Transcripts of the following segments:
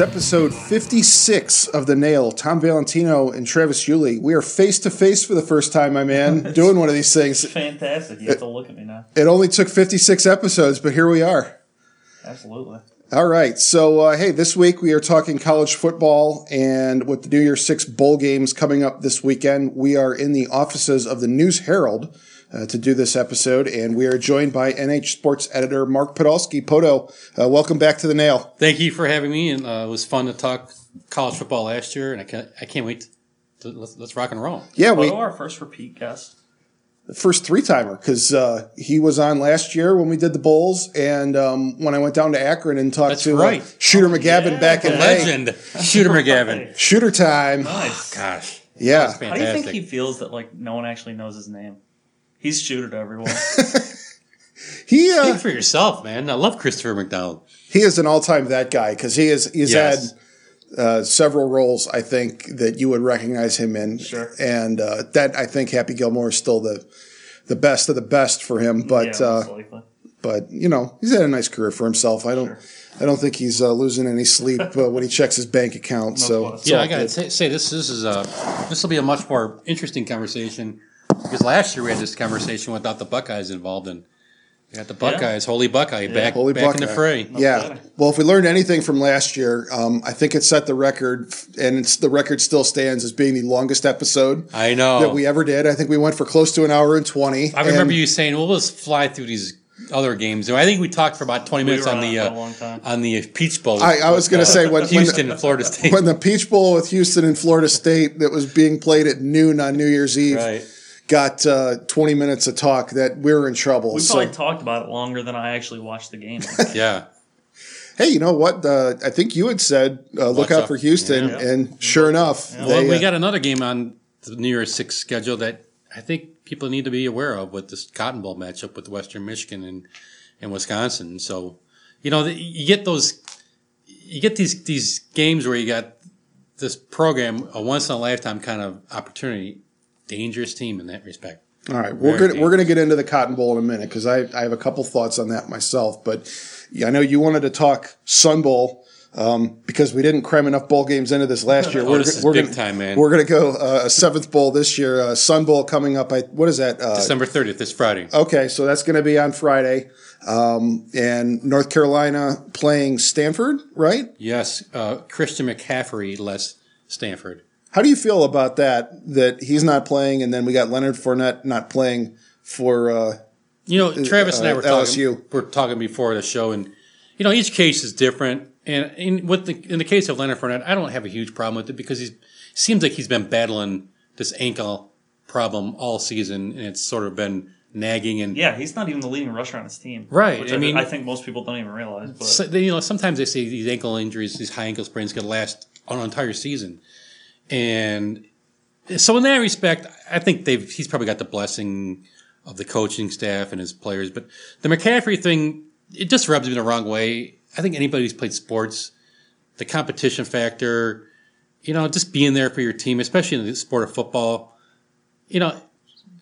It's episode 56 of The Nail. Tom Valentino and Travis Yulee. We are face to face for the first time, my man, doing one of these things. Fantastic. You have to look at me now. It only took 56 episodes, but here we are. Absolutely. All right. So, uh, hey, this week we are talking college football, and with the New Year's Six bowl games coming up this weekend, we are in the offices of the News Herald uh, to do this episode, and we are joined by NH Sports editor Mark Podolski. Poto, uh, welcome back to the Nail. Thank you for having me, and uh, it was fun to talk college football last year, and I can't, I can't wait to let's, let's rock and roll. Yeah, We we our first repeat guest. first three timer because uh, he was on last year when we did the bowls, and um, when I went down to Akron and talked That's to right. uh, Shooter McGavin yeah. back in May. Legend, Shooter McGavin. Shooter time. Nice. Gosh, Yeah. that's How do you think he feels that like no one actually knows his name? He's shooter to everyone. He uh, Speak for yourself, man. I love Christopher McDonald. he is an all time that guy because he is he's Yes. had uh, several roles I think that you would recognize him in. Sure. And uh, that I think Happy Gilmore is still the the best of the best for him. But yeah, uh, but you know he's had a nice career for himself. I don't Sure. I don't think he's uh, losing any sleep uh, when he checks his bank account. so Yeah, I gotta good. say, say this. This is a this will be a much more interesting conversation because last year we had this conversation without the Buckeyes involved, and we got the Buckeyes, Holy Buckeye, back Holy back in the Buckeye. fray. Yeah. kidding. Well, if we learned anything from last year, um, I think it set the record, and it's, the record still stands as being the longest episode I know. that we ever did. I think we went for close to an hour and twenty. I remember And you saying, "Well, let's fly through these other games." I think we talked for about twenty We minutes were on on the uh, long time. on the Peach Bowl. I, I was going to say when, when Houston the, and Florida State. when the Peach Bowl with Houston and Florida State that was being played at noon on New Year's Eve right. Got uh, twenty minutes of talk, that we are in trouble. We so, probably talked about it longer than I actually watched the game. Yeah. hey, you know what? Uh, I think you had said uh, look out out. for Houston, Yeah. and sure enough, Yeah. Well, we uh, got another game on the New Year's Six schedule that I think people need to be aware of with this Cotton Bowl matchup with Western Michigan and, and Wisconsin. So, you know, you get those, you get these these games where you got this program a once in a lifetime kind of opportunity. Dangerous team in that respect. All right, we're Very gonna we're gonna get into the Cotton Bowl in a minute because I, I have a couple thoughts on that myself. But yeah, I know you wanted to talk Sun Bowl um, because we didn't cram enough bowl games into this last year. Oh, this is we're big gonna, time, man. We're gonna go uh, a seventh bowl this year. Uh, Sun Bowl coming up. I, what is that? Uh, December 30th, this Friday. okay, so that's gonna be on Friday. Um, and North Carolina playing Stanford, right? Yes, uh, Christian McCaffrey less Stanford. How do you feel about that? That he's not playing, and then we got Leonard Fournette not playing for. Uh, You know, Travis and I uh, were talking. LSU. We're talking before the show, and you know, each case is different. And in with the in the case of Leonard Fournette, I don't have a huge problem with it because he seems like he's been battling this ankle problem all season, and it's sort of been nagging. And yeah, he's not even the leading rusher on his team. Right, Which I I, mean- I think most people don't even realize. But so, you know, sometimes they say these ankle injuries, these high ankle sprains, could last an entire season. And so, in that respect, I think they've he's probably got the blessing of the coaching staff and his players. But the McCaffrey thing, it just rubs me the wrong way. I think anybody who's played sports, the competition factor, you know, just being there for your team, especially in the sport of football, you know,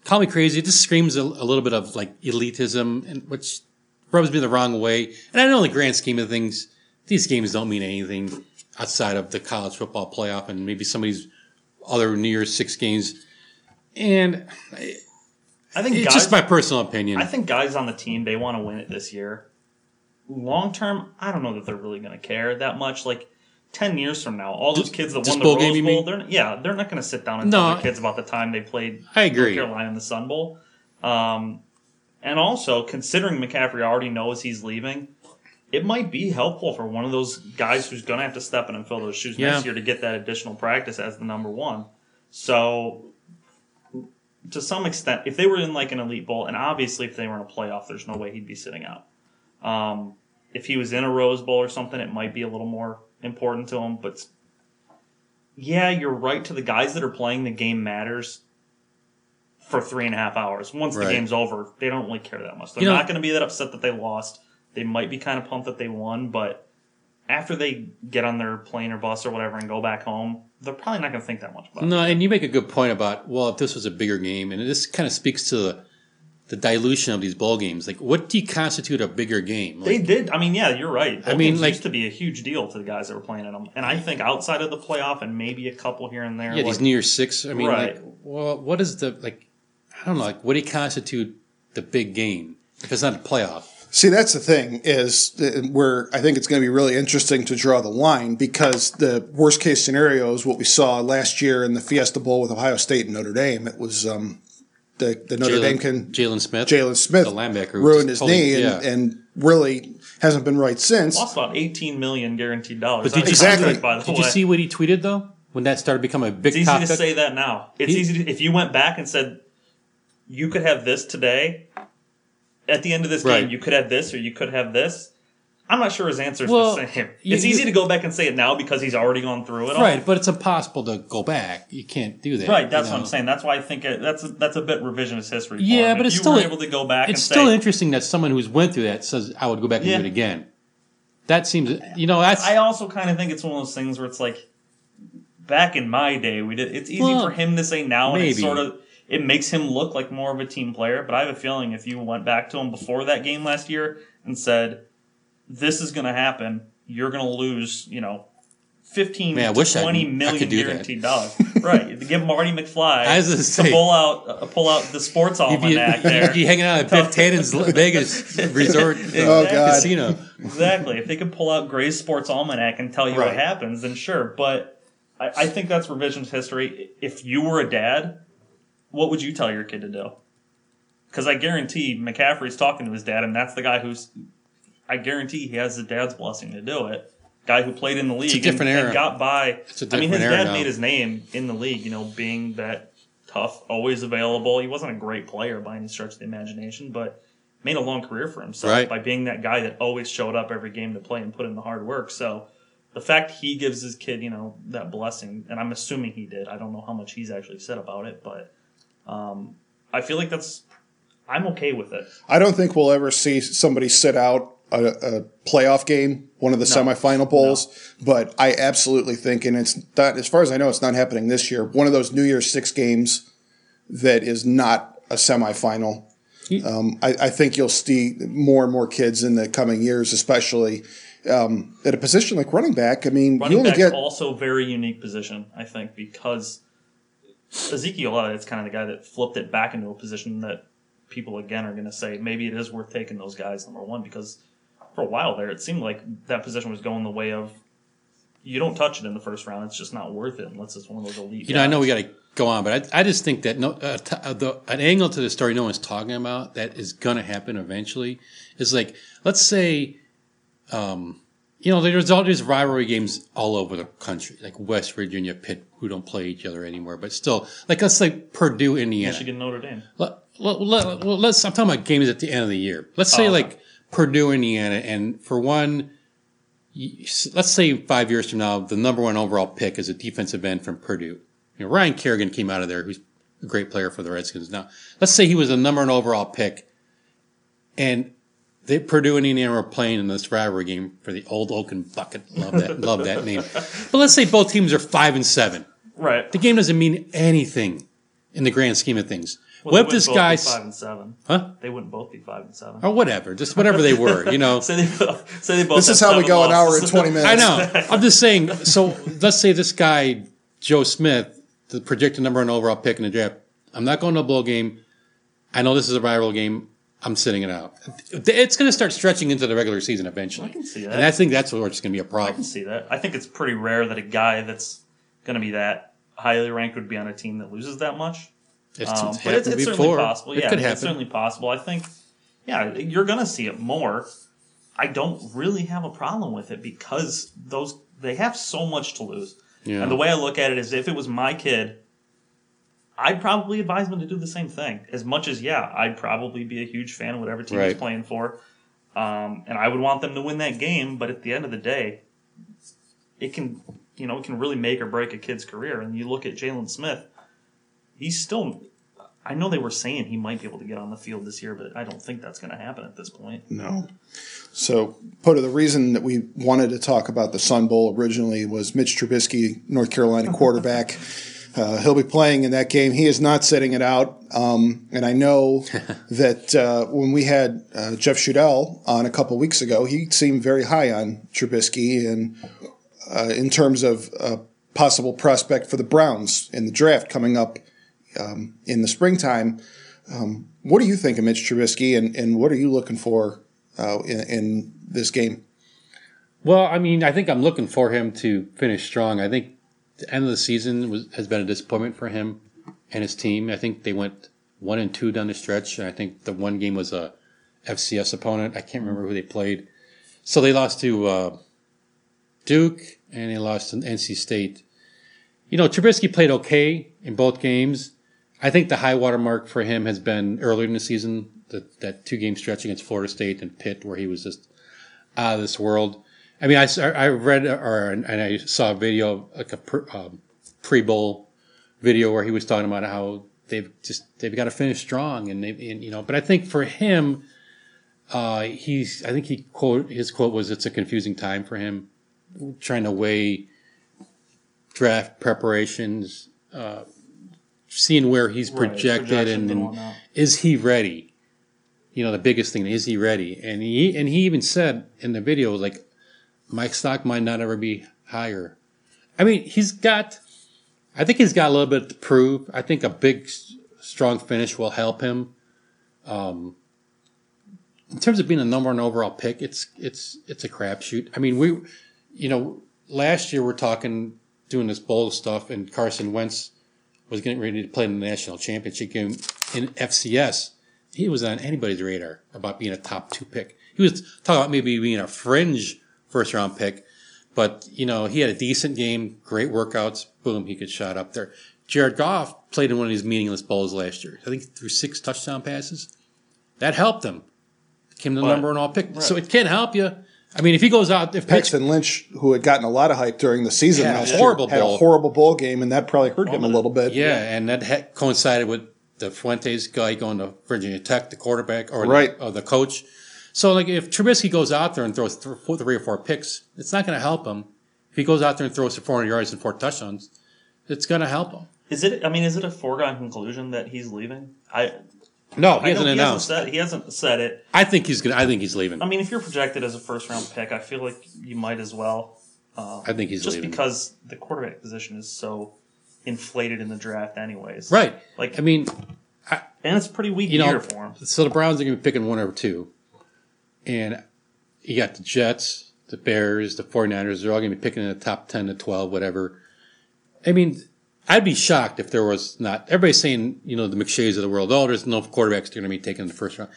call me crazy. It just screams a, a little bit of like elitism, and which rubs me the wrong way. And I know in the grand scheme of things, these games don't mean anything outside of the college football playoff and maybe some of these other New Year's Six games. And I think it's guys, just my personal opinion. I think guys on the team they want to win it this year. Long term, I don't know that they're really going to care that much. Like ten years from now, all those kids that This won the bowl Rose game, Bowl, they're yeah, they're not going to sit down and No, tell their kids about the time they played. I agree. North Carolina in the Sun Bowl. Um, and also, considering McCaffrey already knows he's leaving, it might be helpful for one of those guys who's going to have to step in and fill those shoes Yeah. next year to get that additional practice as the number one. So, to some extent, if they were in like an elite bowl, and obviously if they were in a playoff, there's no way he'd be sitting out. Um, if he was in a Rose Bowl or something, it might be a little more important to him. But yeah, you're right. To the guys that are playing, the game matters. for three and a half hours. Once Right. the game's over, they don't really care that much. They're You not going to be that upset that they lost. They might be kind of pumped that they won, but after they get on their plane or bus or whatever and go back home, they're probably not going to think that much about it. No, and you make a good point about well, if this was a bigger game, and this kind of speaks to the, the dilution of these bowl games. Like, what do you constitute a bigger game? They did. I mean, yeah, you're right. Bowl I mean, like- used to be a huge deal to the guys that were playing in them, and I think outside of the playoff and maybe a couple here and there, yeah, these like- New Year's Six. I mean, Right. like, well, what is the like? I don't know. Like, what do you constitute the big game if it's not a playoff? See, that's the thing is uh, where I think it's going to be really interesting to draw the line because the worst case scenario is what we saw last year in the Fiesta Bowl with Ohio State and Notre Dame. It was um, the the Notre Jaylon- Dame can Jaylon Smith. Jaylon Smith the linebacker, who ruined his totally- knee and, yeah. and really hasn't been right since. lost about 18 million guaranteed dollars. But did you Exactly. see? By the Did way, you see what he tweeted though? When that started becoming a big It's easy topic. to say that now. It's He- easy to, if you went back and said you could have this today. At the end of this Right. game, you could have this or you could have this. I'm not sure his answer is Well, the same. you- it's easy you- to go back and say it now because he's already gone through it. all. Right, but it's impossible to go back. You can't do that. Right, that's you what? I'm saying. That's why I think it, that's a, that's a bit revisionist history. Yeah, but it's you still were able to go back It's and still say, interesting that someone who's went through that says, "I would go back and Yeah. do it again." That seems, you know, that's I also kind of think it's one of those things where it's like back in my day, we did. It's easy Well, for him to say now, and it maybe. sort of it makes him look like more of a team player. But I have a feeling if you went back to him before that game last year and said, "This is going to happen," you're going to lose. You know. 15 Man, I to wish 20 I million could do that. guaranteed dollars. right. To give Marty McFly I was gonna say- pull out uh, pull out the sports you'd be, almanac there. you'd be hanging out at Biff Tannen's Vegas resort uh, Oh, God. casino. Exactly. If they could pull out Gray's Sports Almanac and tell you Right. what happens, then sure. But I, I think that's revisionist history. If you were a dad, what would you tell your kid to do? Because I guarantee McCaffrey's talking to his dad, and that's the guy who's. I guarantee he has his dad's blessing to do it. Guy who played in the league different and, era. and got by. It's a I mean, his dad now. made his name in the league. You know, being that tough, always available. He wasn't a great player by any stretch of the imagination, but made a long career for himself Right. by being that guy that always showed up every game to play and put in the hard work. So the fact he gives his kid, you know, that blessing, and I'm assuming he did. I don't know how much he's actually said about it, but um, I feel like that's. I'm okay with it. I don't think we'll ever see somebody sit out a, a playoff game, one of the semifinal bowls. But I absolutely think, and it's not as far as I know, it's not happening this year. One of those New Year's Six games that is not a semifinal. Um, I, I think you'll see more and more kids in the coming years, especially um, at a position like running back. I mean, you Running only back's get also very unique position, I think, because Ezekiel Elliott's kind of the guy that flipped it back into a position that people again are going to say maybe it is worth taking those guys number one because for a while there it seemed like that position was going the way of you don't touch it in the first round it's just not worth it unless it's one of those elite. You know, I know we got to go on, but I, I just think that no, uh, t- uh, the, an angle to the story no one's talking about that is going to happen eventually is like, let's say, um, you know, there's all these rivalry games all over the country, like West Virginia, Pitt, who don't play each other anymore, but still, like let's say Purdue, Indiana. Michigan Notre Dame. Let, let, let, let's. I'm talking about games at the end of the year. Let's say Oh, okay. like Purdue, Indiana, and for one, let's say five years from now, the number one overall pick is a defensive end from Purdue. You know, Ryan Kerrigan came out of there, who's a great player for the Redskins now. Let's say he was the number one overall pick, and they, Purdue and Indiana were playing in this rivalry game for the Old Oaken Bucket. Love that, love that name. But let's say both teams are five and seven. Right. The game doesn't mean anything in the grand scheme of things. Well, what if this both be guy's five and seven? Huh? They wouldn't both be five and seven. or whatever, just whatever they were, you know. Say they say they both. this have is how we seven go an hour and twenty minutes. I know. I'm just saying. So let's say this guy Joe Smith, the projected number one overall pick in the draft. I'm not going to a bowl game. I know this is a rival game. I'm sitting it out. It's going to start stretching into the regular season eventually. I can see that. And I think that's where it's going to be a problem. I can see that. I think it's pretty rare that a guy that's going to be that highly ranked would be on a team that loses that much. It's, Um, it's but it's, it's before. certainly possible. It Yeah, could it's happen. certainly possible. I think, yeah, you're going to see it more. I don't really have a problem with it because those they have so much to lose. Yeah. And the way I look at it is, if it was my kid, I'd probably advise them to do the same thing. As much as yeah, I'd probably be a huge fan of whatever team he's playing for, um, and I would want them to win that game. But at the end of the day, it can you know it can really make or break a kid's career. And you look at Jaylon Smith, he's still. I know they were saying he might be able to get on the field this year, but I don't think that's going to happen at this point. No. So, Poto, the reason that we wanted to talk about the Sun Bowl originally was Mitch Trubisky, North Carolina quarterback. Uh, he'll be playing in that game. He is not sitting it out. Um, and I know that uh, when we had uh, Jeff Shudell on a couple weeks ago, he seemed very high on Trubisky and uh, in terms of a possible prospect for the Browns in the draft coming up um, in the springtime. Um, what do you think of Mitch Trubisky, and, and what are you looking for uh, in, in this game? Well, I mean, I think I'm looking for him to finish strong. I think the end of the season was, has been a disappointment for him and his team. I think they went one and two down the stretch, and I think the one game was a FCS opponent. I can't remember who they played. So they lost to uh, Duke and they lost to NC State. You know, Trubisky played okay in both games. I think the high water mark for him has been earlier in the season, that, that two game stretch against Florida State and Pitt, where he was just out of this world. I mean, I, I read or and I saw a video like a um, pre bowl video where he was talking about how they've just they've got to finish strong and they and, you know. But I think for him, uh, he's I think he quote his quote was it's a confusing time for him, trying to weigh draft preparations, uh, seeing where he's Right, projected and and is he ready? You know, the biggest thing is he ready? And he and he even said in the video like, my stock might not ever be higher. I mean, he's got. I think he's got a little bit to prove. I think a big, strong finish will help him. Um, in terms of being a number one overall pick, it's it's it's a crapshoot. I mean, we, you know, last year we're talking doing this bowl stuff, and Carson Wentz was getting ready to play in the national championship game in FCS. He was on anybody's radar about being a top two pick. He was talking about maybe being a fringe first round pick, but you know he had a decent game, great workouts. Boom, he could shot up there. Jared Goff played in one of these meaningless bowls last year. I think he threw six touchdown passes. That helped him. Became the But- number one all pick. So it can help you. I mean, if he goes out, if Mitch, Paxton Lynch, who had gotten a lot of hype during the season Had a last horrible year, had a bowl. horrible bowl game, and that probably hurt him a little bit. yeah, and that had coincided with the Fuentes guy going to Virginia Tech, the quarterback or Right. the, or the coach. So, like, if Trubisky goes out there and throws th- three or four picks, it's not going to help him. If he goes out there and throws for 400 yards and four touchdowns, it's going to help him. Is it? I mean, is it a foregone conclusion that he's leaving? I No, he I hasn't he hasn't announced. said he hasn't said it. I think he's going. to I think he's leaving. I mean, if you're projected as a first round pick, I feel like you might as well. Uh, I think he's just leaving. because the quarterback position is so inflated in the draft, anyways. right. Like, I mean, and it's pretty weak you know, year for him. so the Browns are going to be picking one or two. And you got the Jets, the Bears, the 49ers. They're all going to be picking in the top 10 to 12, whatever. I mean, I'd be shocked if there was not. Everybody's saying, you know, the McShays of the world, oh, there's no quarterbacks going to be taken in the first round.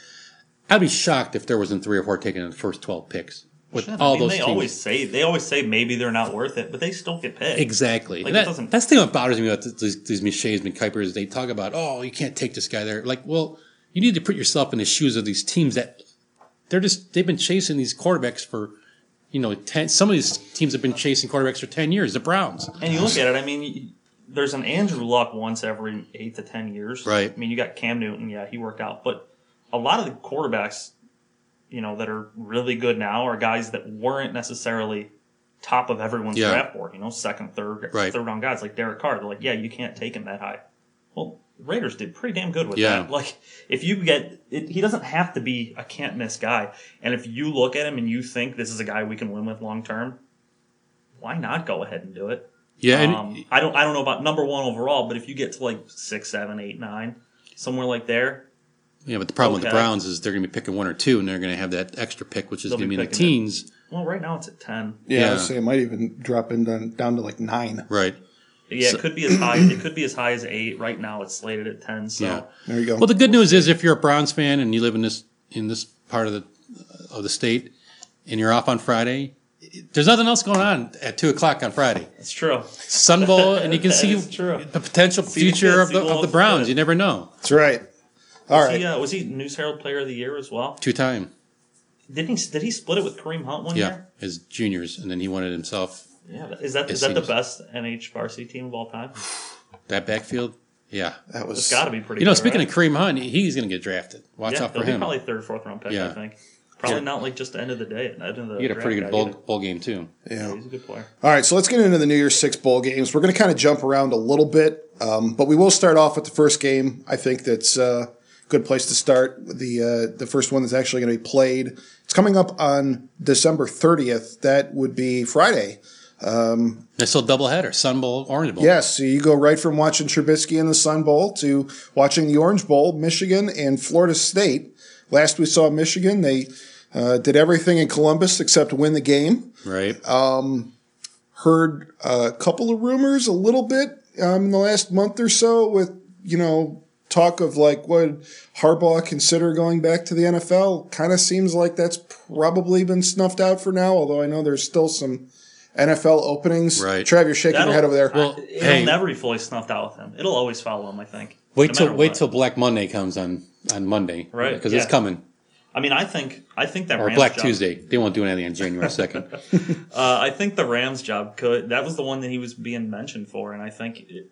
I'd be shocked if there wasn't three or four taken in the first 12 picks. With all I mean, those they teams. always say they always say maybe they're not worth it, but they still get picked. Exactly. Like, that- that's the thing that bothers me about these, these McShays and Kipers. They talk about, oh, you can't take this guy there. Like, well, you need to put yourself in the shoes of these teams that they're just, they've been chasing these quarterbacks for, you know, 10, some of these teams have been chasing quarterbacks for 10 years. The Browns. And you look at it, I mean, there's an Andrew Luck once every eight to ten years. Right. I mean, you got Cam Newton, yeah, he worked out, but a lot of the quarterbacks, you know, that are really good now are guys that weren't necessarily top of everyone's Yeah. draft board. You know, second, third, Right. third round guys like Derek Carr. They're like, yeah, you can't take him that high. Well, Raiders did pretty damn good with Yeah. that. Like, if you get, it, he doesn't have to be a can't miss guy. And if you look at him and you think this is a guy we can win with long term, why not go ahead and do it? Yeah. And, Um, I don't I don't know about number one overall, but if you get to like six, seven, eight, nine, somewhere like there, yeah, but the problem with the. Browns is they're going to be picking one or two and they're going to have that extra pick, which is They'll going to be be in the picking it. teens. well, right now it's at ten. Yeah, I Yeah. would say it might even drop in down, down to like nine. Right. Yeah, So- it could be as high. It could be as high as eight. Right now, it's slated at ten. So Yeah. There you go. Well, the good news is if you're a Browns fan and you live in this in this part of the of the state and you're off on Friday, there's nothing else going on at two o'clock on Friday. That's true. Sun Bowl, and you can see true. the potential See future kids, of the the of the Browns. kid. You never know. That's right. All Was right. he, uh, was he News Herald Player of the Year as well? Two time, Didn't he? Did he split it with Kareem Hunt one yeah, year? as juniors, and then he won it himself. Yeah. Is that As that the seniors. best NH varsity team of all time? That backfield, Yeah. That was It's got to be pretty. You know, good, speaking right? of Kareem Hunt, he's going to get drafted. Watch yeah, out for he'll be him. probably third, fourth round pick. I think. Probably Yeah. not like just the end of the day. End of the he had a draft pretty guy good bowl, either. bowl game too. yeah. He's a good player. All right, so let's get into the New Year's Six bowl games. We're going to kind of jump around a little bit, um, but we will start off with the first game. I think that's uh, a good place to start. The uh, the first one that's actually going to be played. It's coming up on December 30th. That would be Friday. It's still doubleheader, Sun Bowl, Orange Bowl. Yes, so you go right from watching Trubisky in the Sun Bowl to watching the Orange Bowl, Michigan and Florida State. Last we saw Michigan, they uh, did everything in Columbus except win the game. Right. Um, heard a couple of rumors a little bit um, in the last month or so with, you know, talk of like would Harbaugh consider going back to the NFL. Kind of seems like that's probably been snuffed out for now, although I know there's still some NFL openings. Right. Trav, you're shaking your head over there. Well, It'll hey. never be fully snuffed out with him. It'll always follow him. I think. wait No till wait what. till Black Monday comes on on Monday. Right, Because yeah. it's coming. I mean, I think I think that Or Rams Black job, Tuesday. They won't do anything on January second. Uh, I think the Rams job could. That was the one that he was being mentioned for, and I think it,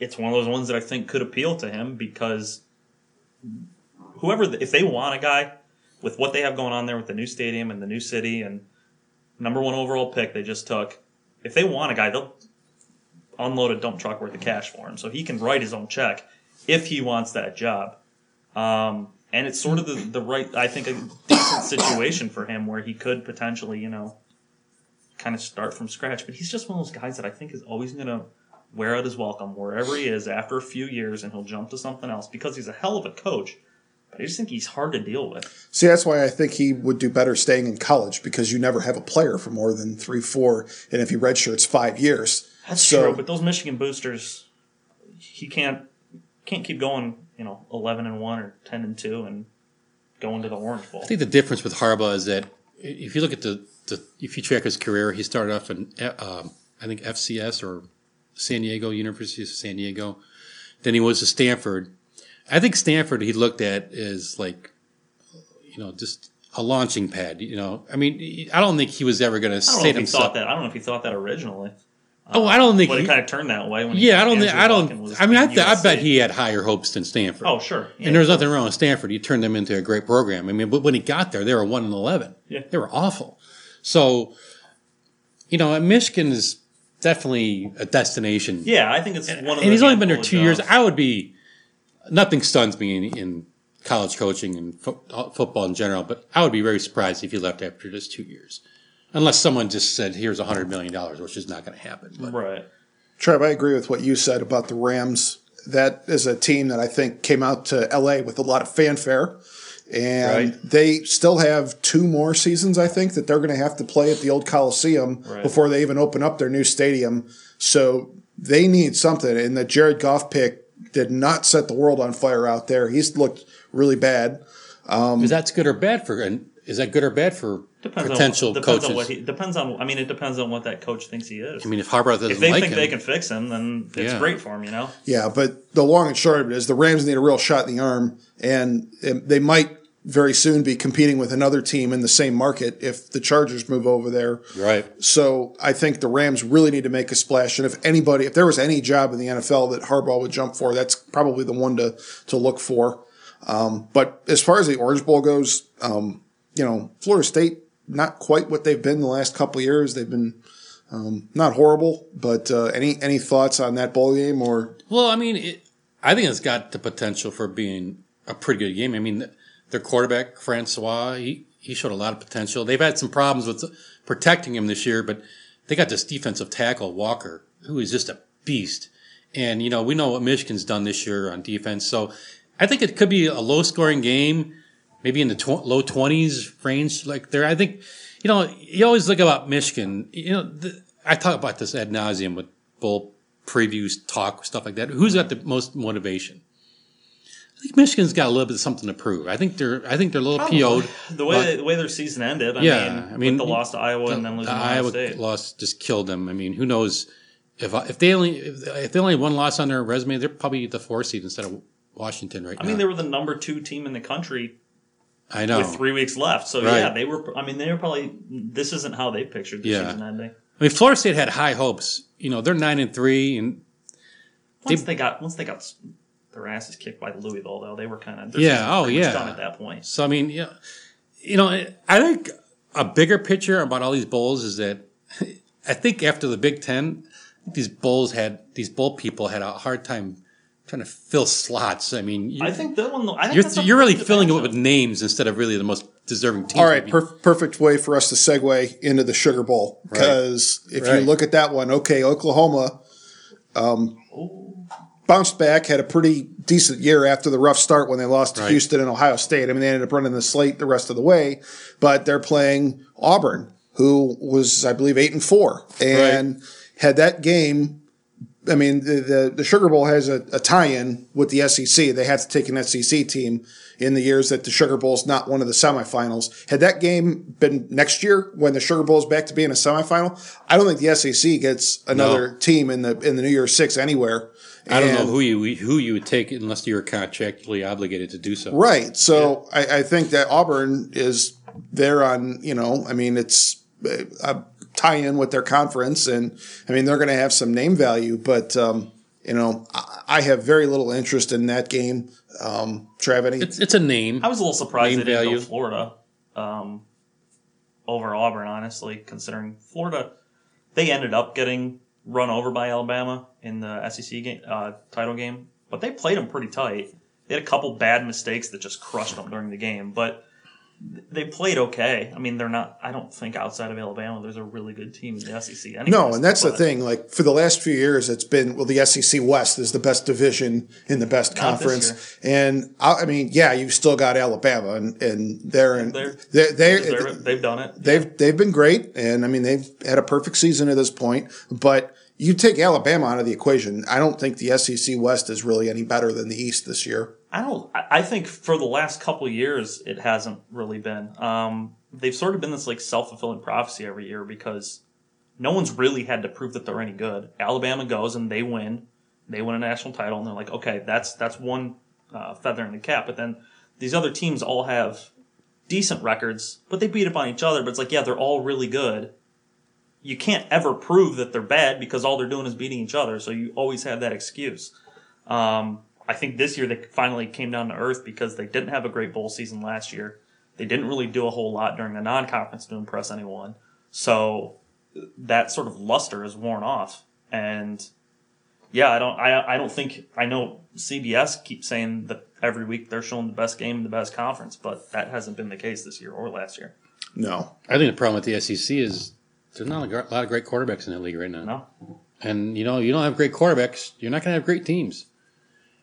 it's one of those ones that I think could appeal to him because whoever, if they want a guy with what they have going on there with the new stadium and the new city and number one overall pick they just took, if they want a guy, they'll unload a dump truck worth of cash for him, so he can write his own check if he wants that job. Um, and it's sort of the, the right, I think, a decent situation for him where he could potentially, you know, kind of start from scratch. But he's just one of those guys that I think is always going to wear out his welcome wherever he is after a few years and he'll jump to something else because he's a hell of a coach. But I just think he's hard to deal with. See, that's why I think he would do better staying in college because you never have a player for more than three, four, and if he redshirts five years. That's So- true. But those Michigan boosters, he can't can't keep going. You know, eleven and one or ten and two and going to the Orange Bowl. I think the difference with Harbaugh is that if you look at the, the if you track his career, he started off in uh, I think FCS or San Diego University of San Diego. Then he was to Stanford. I think Stanford he looked at as like, you know, just a launching pad. You know, I mean, I don't think he was ever going to say he thought himself. that. I don't know if he thought that originally. Oh, I don't think. But He, it kind of turned that way. When he- yeah, I don't think. I don't. I mean, I, th- I bet he had higher hopes than Stanford. Oh, sure. Yeah. And there's nothing wrong with Stanford. He turned them into a great program. I mean, but when he got there, they were one and eleven. Yeah. They were awful. So, you know, Michigan is definitely a destination. Yeah, I think it's one of. and he's only been there two years. I would be. Nothing stuns me in, in college coaching and fo- uh, football in general, but I would be very surprised if he left after just two years, unless someone just said, "Here's a hundred million dollars," which is not going to happen. But Right. Trev, I agree with what you said about the Rams. That is a team that I think came out to LA with a lot of fanfare. And Right. they still have two more seasons, I think, that they're going to have to play at the old Coliseum Right. before they even open up their new stadium. So they need something. And the Jared Goff pick did not set the world on fire out there. He's looked really bad. Um, is that good or bad for? And is that good or bad for Depends potential on depends coaches? on what he depends on. I mean, it depends on what that coach thinks he is. I mean, if Harbaugh doesn't if they like think him, they can fix him, then it's Yeah. great for him. You know. Yeah, but the long and short of it is the Rams need a real shot in the arm, and it- they might very soon be competing with another team in the same market if the Chargers move over there. right? So I think the Rams really need to make a splash. And if anybody, if there was any job in the NFL that Harbaugh would jump for, that's probably the one to to look for. Um, but as far as the Orange Bowl goes, um, you know, Florida State not quite what they've been the last couple of years. They've been um, not horrible, but uh, any any thoughts on that bowl game or Well, I mean, it, I think it's got the potential for being a pretty good game. I mean, their quarterback Francois, he he showed a lot of potential. They've had some problems with protecting him this year, but they got this defensive tackle Walker, who is just a beast. And you know, we know what Michigan's done this year on defense, so I think it could be a low scoring game, maybe in the tw- low twenties range. Like there, I think you know you always look about Michigan. You know, the, I talk about this ad nauseum with bowl previews, talk stuff like that. Who's got the most motivation? I think Michigan's got a little bit of something to prove. I think they're I think they're a little PO'd. The way but- the way their season ended. I Yeah, mean, I mean, with the loss to Iowa and then The losing to Iowa State. loss just killed them. I mean, who knows if if they only if, they only have one loss on their resume, they're probably the four seed instead of Washington right I now. mean, they were the number two team in the country I know. with three weeks left. So Right. yeah, they were. I mean, they were probably. This isn't how they pictured the Yeah. season ending. I mean, Florida State had high hopes. You know, they're nine and three, and Once they, got once they got their asses kicked by the Louisville, though, they were kind of Yeah, oh, yeah. done at that point. So I mean, yeah, you know, I think a bigger picture about all these bowls is that I think after the Big Ten, these bowls had these bowl people had a hard time trying to fill slots. I mean, you, I think that one. I think you're that's you're really filling it with names instead of really the most deserving teams. All right, per- perfect way for us to segue into the Sugar Bowl because if you look at that one, okay, Oklahoma um, bounced back, had a pretty decent year after the rough start when they lost to Houston and Ohio State. I mean, they ended up running the slate the rest of the way, but they're playing Auburn, who was, I believe, eight and four, and had that game. I mean, the, the, the Sugar Bowl has a, a tie-in with the SEC. They had to take an SEC team in the years that the Sugar Bowl is not one of the semifinals. Had that game been next year when the Sugar Bowl is back to being a semifinal, I don't think the SEC gets another team in the in the New Year's Six anywhere. I don't know who you who you would take unless you're contractually obligated to do so. Right. So I, I think that Auburn is there on, you know, I mean, it's a, a tie in with their conference. And I mean, they're going to have some name value, but, um, you know, I, I have very little interest in that game. Um, Trav, any? It's it's a name. I was a little surprised Name they didn't value. go Florida um, over Auburn, honestly, considering Florida, they ended up getting run over by Alabama in the SEC game, uh, title game, but they played them pretty tight. They had a couple bad mistakes that just crushed them during the game, but they played okay. I mean, they're not. I don't think outside of Alabama, there's a really good team in the SEC. Anyways, no, and that's the thing. Like for the last few years, it's been well, the SEC West is the best division in the best Not conference, and I, I mean, yeah, you've still got Alabama, and, and they're in, they're, they're, they're, they have done it. They've they've been great, and I mean they've had a perfect season at this point. But you take Alabama out of the equation, I don't think the SEC West is really any better than the East this year. I don't. I think for the last couple years, it hasn't really been. Um, they've sort of been this like self fulfilling prophecy every year because no one's really had to prove that they're any good. Alabama goes and they win, they win a national title, and they're like, okay, that's that's one uh, feather in the cap. But then these other teams all have decent records, but they beat up on each other. But it's like, yeah, they're all really good. You can't ever prove that they're bad because all they're doing is beating each other. So you always have that excuse. Um, I think this year they finally came down to earth because they didn't have a great bowl season last year. They didn't really do a whole lot during the non-conference to impress anyone. So that sort of luster is worn off. And yeah, I don't, I, I don't think, I know CBS keeps saying that every week they're showing the best game in the best conference, but that hasn't been the case this year or last year. No, I think the problem with the SEC is there's not a gr- lot of great quarterbacks in that league right now. No? And you know, you don't have great quarterbacks, you're not going to have great teams.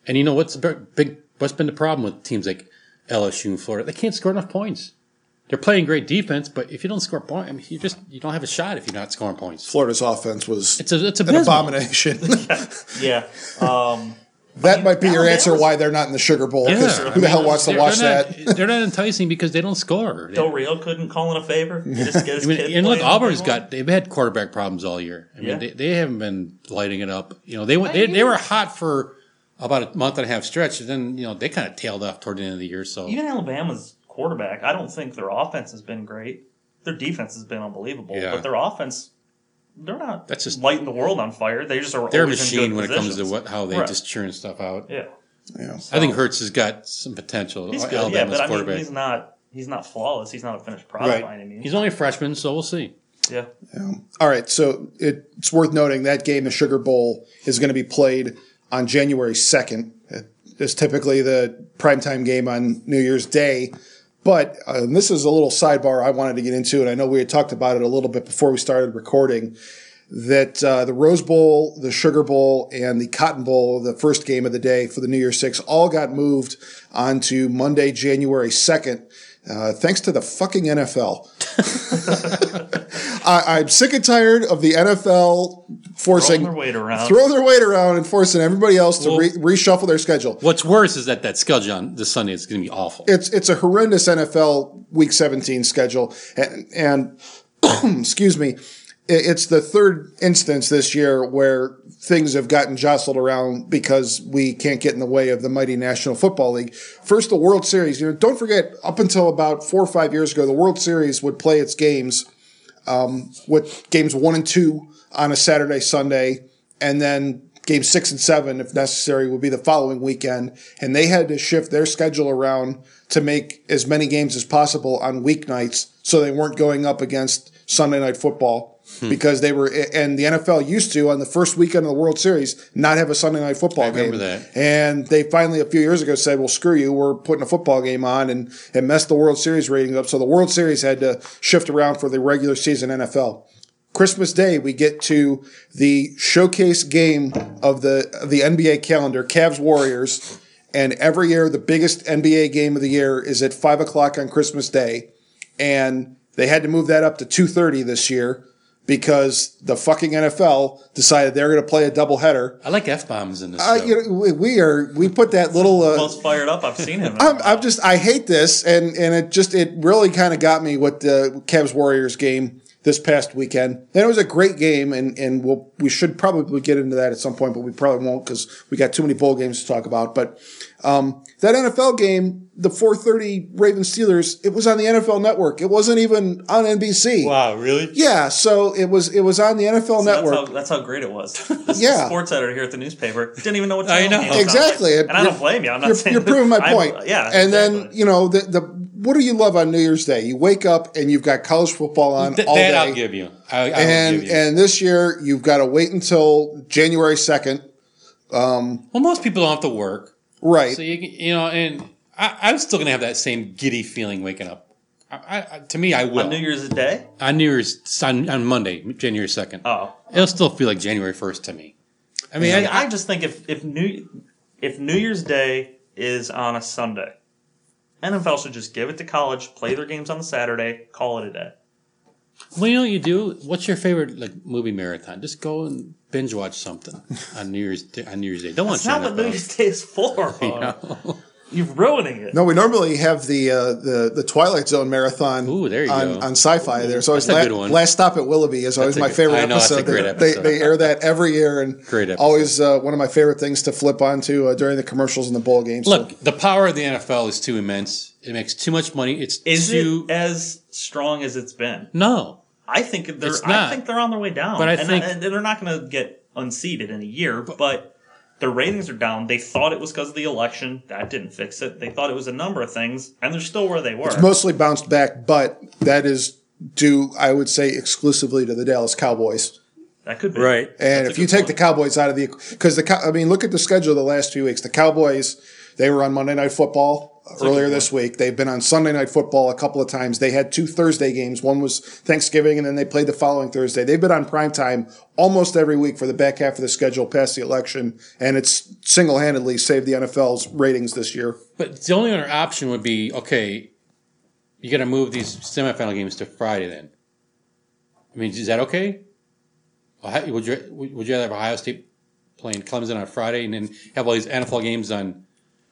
And you know what's the big- big? What's been the problem with teams like LSU and Florida? They can't score enough points. They're playing great defense, but if you don't score points, I mean, you just you don't have a shot if you're not scoring points. Florida's offense was It's a it's a an abysmal. abomination. Yeah. Um, that might be your answer Alabama's- why they're not in the Sugar Bowl. Yeah. who the hell wants to watch they're that? They're not enticing because they don't score. They- Del Rio couldn't call in a favor. Just get his I mean, and look, Auburn's got they've had quarterback problems all year. I mean, Yeah. they, they haven't been lighting it up. You know, they went they, they were hot for about a month and a half stretch, and then you know they kind of tailed off toward the end of the year. So Even Alabama's quarterback, I don't think their offense has been great. Their defense has been unbelievable, Yeah. but their offense, they're not That's just- lighting the world on fire. They just are. they're a machine good when it comes to what how they Right. just churn stuff out. Yeah, Yeah. I think Hurts has got some potential. he's good. Yeah, Alabama's but I mean, quarterback. he's not. He's not flawless. He's not a finished product by any means. He's only a freshman, so we'll see. yeah, All right, so it, it's worth noting that game, the Sugar Bowl, is going to be played on January 2nd. It's typically the primetime game on New Year's Day. But uh, this is a little sidebar I wanted to get into, and I know we had talked about it a little bit before we started recording. That uh, the Rose Bowl, the Sugar Bowl, and the Cotton Bowl, the first game of the day for the New Year Six, all got moved onto Monday, January 2nd, uh, thanks to the fucking NFL. I, I'm sick and tired of the NFL forcing throwing their weight around. throwing their weight around and forcing everybody else to Well- re- reshuffle their schedule. What's worse is that that schedule on this Sunday is going to be awful. It's it's a horrendous NFL Week 17 schedule, and, and excuse me, it- it's the third instance this year where things have gotten jostled around because we can't get in the way of the mighty National Football League. First, the World Series. You know, don't forget, up until about four or five years ago, the World Series would play its games um, with games one and two on a Saturday, Sunday, and then game six and seven, if necessary, would be the following weekend. And they had to shift their schedule around to make as many games as possible on weeknights so they weren't going up against Sunday night football. Hmm. Because they were, and the NFL used to on the first weekend of the World Series not have a Sunday night football I remember game. that. And they finally, a few years ago, said, well, screw you, we're putting a football game on, and it messed the World Series ratings up. So the World Series had to shift around for the regular season NFL. Christmas Day, we get to the showcase game of the of the NBA calendar, Cavs Warriors, and every year the biggest NBA game of the year is at five o'clock on Christmas Day, and they had to move that up to two thirty this year because the fucking NFL decided they're going to play a doubleheader. I like f bombs in this. Uh, you know, we, we are we put that little. Uh, Most fired up I've seen him. I'm, I'm just I hate this, and and it just it really kind of got me with the Cavs Warriors game this past weekend, and it was a great game, and and we'll we should probably get into that at some point, but we probably won't because we got too many bowl games to talk about. But um, that NFL game, the 4:30 Ravens Steelers, it was on the NFL Network. It wasn't even on NBC. wow, really? Yeah, so it was it was on the NFL That's Network. how, that's how great it was. The Yeah. sports editor here at the newspaper didn't even know what I channel know. he was on. Exactly. and I don't blame you. I'm not you're, saying you're proving my I'm- point. yeah, And then you know the the what do you love on New Year's Day? You wake up and you've got college football on Th- all that day. I'll give you. I, I will and give you. and this year you've got to wait until January second. Um, well, most people don't have to work, Right. so you you know, and I, I'm still gonna have that same giddy feeling waking up. I, I, to me, I will on New Year's Day. on New Year's on, on Monday, January second. Oh, It'll still feel like January first to me. I mean, I, I just think if if New if New Year's Day is on a Sunday, NFL should just give it to college, play their games on the Saturday, call it a day. well, you know what you do? What's your favorite like movie marathon? Just go and binge watch something on New Year's on New Year's Day. Don't watch That's not what New Year's Day is for. You know? You're ruining it. No, we normally have the uh, the the Twilight Zone marathon Ooh, there you on, go. on Sci-Fi. There's always That's a la- good one. Last Stop at Willoughby is always That's my good- favorite know, episode. They- episode. They, they air that every year and Great episode. always uh, one of my favorite things to flip onto uh, during the commercials in the bowl games. Look, the power of the NFL is too immense. It makes too much money. It's Is too it as strong as it's been? no. I think they're. I think they're on their way down. But I and, think- and they're not going to get unseated in a year. But their ratings are down. They thought it was because of the election. That didn't fix it. They thought it was a number of things, and they're still where they were. It's mostly bounced back, but that is due, I would say, exclusively to the Dallas Cowboys. that could be right. And That's if you take point. the Cowboys out of the, because the, I mean, look at the schedule of the last few weeks. The Cowboys, they were on Monday Night Football earlier this week. They've been on Sunday Night Football a couple of times. They had two Thursday games. One was Thanksgiving, and then they played the following Thursday. They've been on prime time almost every week for the back half of the schedule past the election, and it's single handedly saved the NFL's ratings this year. But the only other option would be okay. You got to move these semifinal games to Friday. Then, I mean, is that okay? Would you would you rather have Ohio State playing Clemson on Friday and then have all these NFL games on?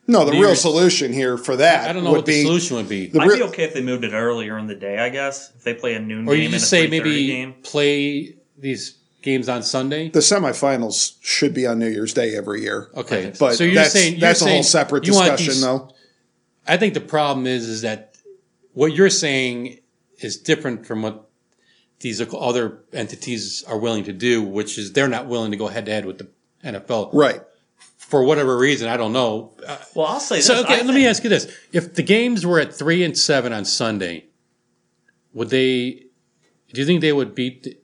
No, the real Year's- solution here for that I don't know would what the be solution would be. the I'd re- be okay if they moved it earlier in the day. I guess if they play a noon or game you and a just say 3:30 maybe game. play these games on Sunday. the semifinals should be on New Year's Day every year. Okay, But so you're that's, saying you're that's a saying whole separate you want discussion, these- though. I think the problem is is that what you're saying is different from what these other entities are willing to do, which is they're not willing to go head to head with the NFL Right. For whatever reason. I don't know. Uh, Well, I'll say so this. okay, I let think- me ask you this: If the games were at three and seven on Sunday, would they? Do you think they would beat the,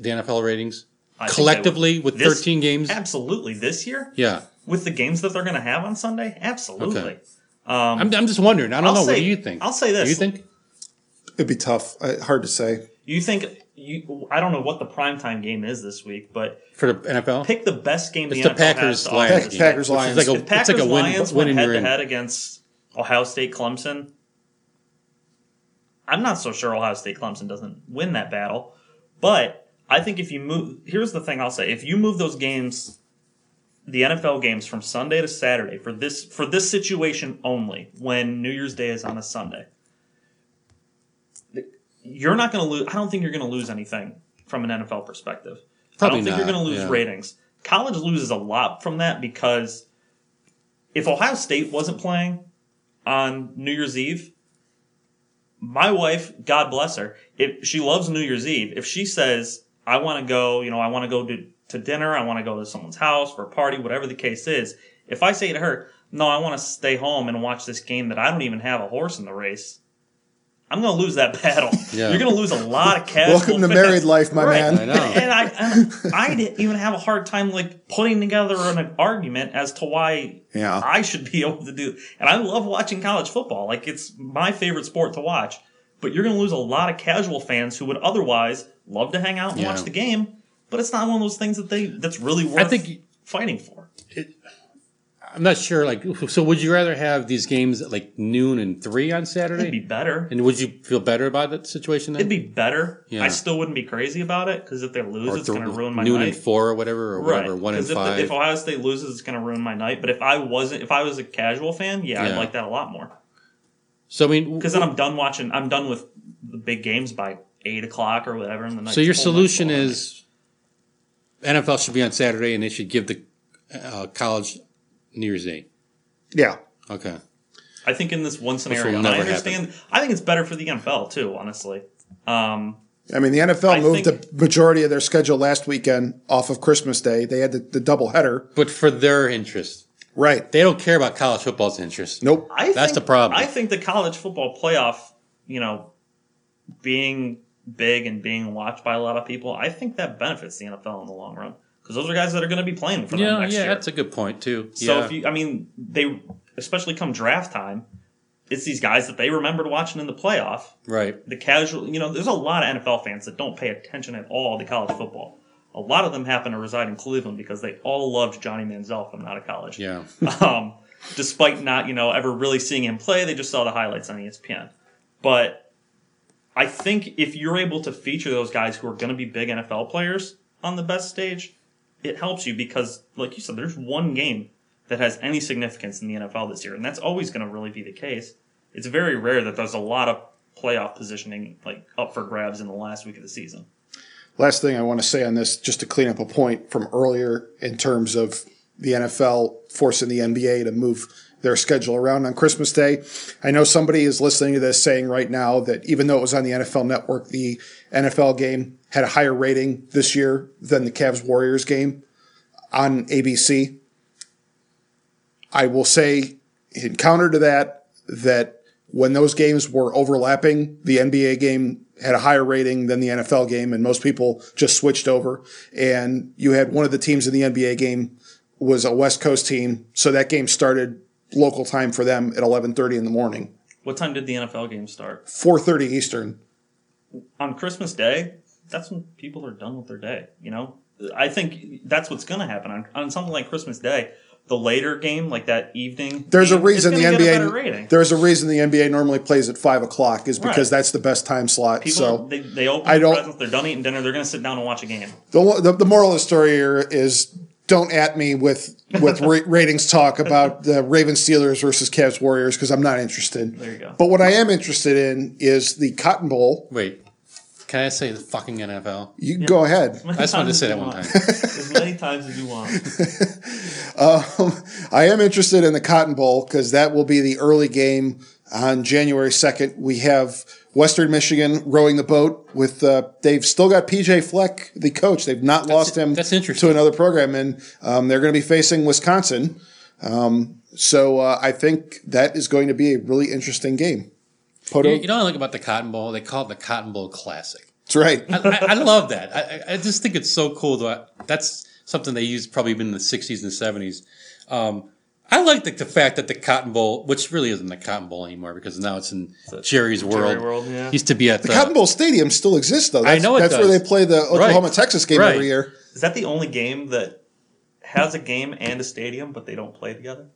the NFL ratings I think they collectively with This- 13 games? Absolutely, this year Yeah, with the games that they're going to have on Sunday, absolutely. Okay. I'm, I'm just wondering. I don't I'll know. what say- do you think? I'll say this. Do you think? It'd be tough. Uh, hard to say. You think you? I don't know what the primetime game is this week, but For the NFL, pick the best game it's the the NFL has Packers to Lions. offer. Pack- Packers which is Lions. like a, If it's Packers like a win, Lions win went head your to in. head against Ohio State Clemson, I'm not so sure Ohio State Clemson doesn't win that battle. But I think if you move, here's the thing I'll say: if you move those games, the NFL games from Sunday to Saturday for this for this situation only, when New Year's Day is on a Sunday, you're not going to lose. I don't think you're going to lose anything from an NFL perspective. Probably I don't think not, you're going to lose yeah. ratings. College loses a lot from that because if Ohio State wasn't playing on New Year's Eve, my wife, God bless her, if she loves New Year's Eve, if she says, I want to go, you know, I want to go to to dinner. I want to go to someone's house for a party, whatever the case is. If I say to her, no, I want to stay home and watch this game that I don't even have a horse in the race, I'm going to lose that battle. Yeah. You're going to lose a lot of casual. Welcome to fans. married life, my Right. man. I know. And I, and I didn't even have a hard time like putting together an argument as to why Yeah. I should be able to do. And I love watching college football. Like it's my favorite sport to watch. But you're going to lose a lot of casual fans who would otherwise love to hang out and Yeah. watch the game. But it's not one of those things that they that's really worth think- fighting for. I'm not sure. Like, so would you rather have these games at like noon and three on Saturday? It'd be better. And would you feel better about that situation then? It'd be better. Yeah. I still wouldn't be crazy about it because if they lose, or it's th- going to ruin my night. noon night. and four or whatever, or whatever, one and if, the- if Ohio State loses, it's going to ruin my night. But if I wasn't, if I was a casual fan, yeah, I'd like that a lot more. so I mean, Because then I'm done watching. I'm done with the big games by eight o'clock or whatever. in the night. so your solution is NFL should be on Saturday, and they should give the uh, college New Year's Day. Yeah. Okay. I think in this one scenario, and I understand. I think it's better for the NFL too. Honestly, um, I mean, the NFL I moved think- the majority of their schedule last weekend off of Christmas Day. They had the, the double header. But for their interest, Right. they don't care about college football's interest. Nope. I That's think, the problem. I think the college football playoff, you know, being big and being watched by a lot of people, I think that benefits the NFL in the long run because those are guys that are going to be playing for them Yeah, next yeah, year. that's a good point too. So yeah. if you, I mean, they, especially come draft time, it's these guys that they remembered watching in the playoff. right. The casual, you know, there's a lot of NFL fans that don't pay attention at all to college football. A lot of them happen to reside in Cleveland because they all loved Johnny Manziel from out of college. Yeah. um, despite not, you know, ever really seeing him play, they just saw the highlights on ESPN. But I think if you're able to feature those guys who are going to be big NFL players on the best stage, it helps you because, like you said, there's one game that has any significance in the NFL this year, and that's always going to really be the case. It's very rare that there's a lot of playoff positioning like up for grabs in the last week of the season. Last thing I want to say on this, just to clean up a point from earlier in terms of the NFL forcing the NBA to move their schedule around on Christmas Day. I know somebody is listening to this saying right now that even though it was on the NFL network, the NFL game had a higher rating this year than the Cavs Warriors game on ABC. I will say, in counter to that, that when those games were overlapping, the NBA game had a higher rating than the NFL game, and most people just switched over. And you had one of the teams in the NBA game was a West Coast team, so that game started local time for them at 11:30 in the morning, What time did the NFL game start? 4:30 Eastern. on Christmas Day, that's when people are done with their day. You know, I think that's what's going to happen on, on something like Christmas Day. The later game, like that evening, There's a game, is reason the a NBA. There's a reason the NBA normally plays at five o'clock is because Right. that's the best time slot. People, so they, they open I don't, presents, they're done eating dinner, they're going to sit down and watch a game. The, the, the moral of the story here is don't at me with with ra- ratings talk about the Ravens Steelers versus Cavs Warriors because I'm not interested. There you go. But what I am interested in is the Cotton Bowl. Wait. Can I say the fucking NFL? You can go ahead. I just wanted to say that one time. as many times as you want. Um, I am interested in the Cotton Bowl because that will be the early game on January 2nd. We have Western Michigan rowing the boat with, uh, they've still got PJ Fleck, the coach. They've not lost him that's interesting. to another program, and um, they're going to be facing Wisconsin. Um, so uh, I think that is going to be a really interesting game. Poto? You, you know what I like about the Cotton Bowl? They call it the Cotton Bowl Classic. That's right. I, I, I love that. I, I- I just think it's so cool. That that's something they used probably been in the '60s and '70s. Um, I like the, the fact that the Cotton Bowl, which really isn't the Cotton Bowl anymore because now it's in Jerry's World. World, yeah. Used to be at The the, Cotton Bowl Stadium still exists, though. That's, know it That's does. where they play the Oklahoma Right. Texas game Right. every year. Is that the only game that has a game and a stadium, but they don't play together?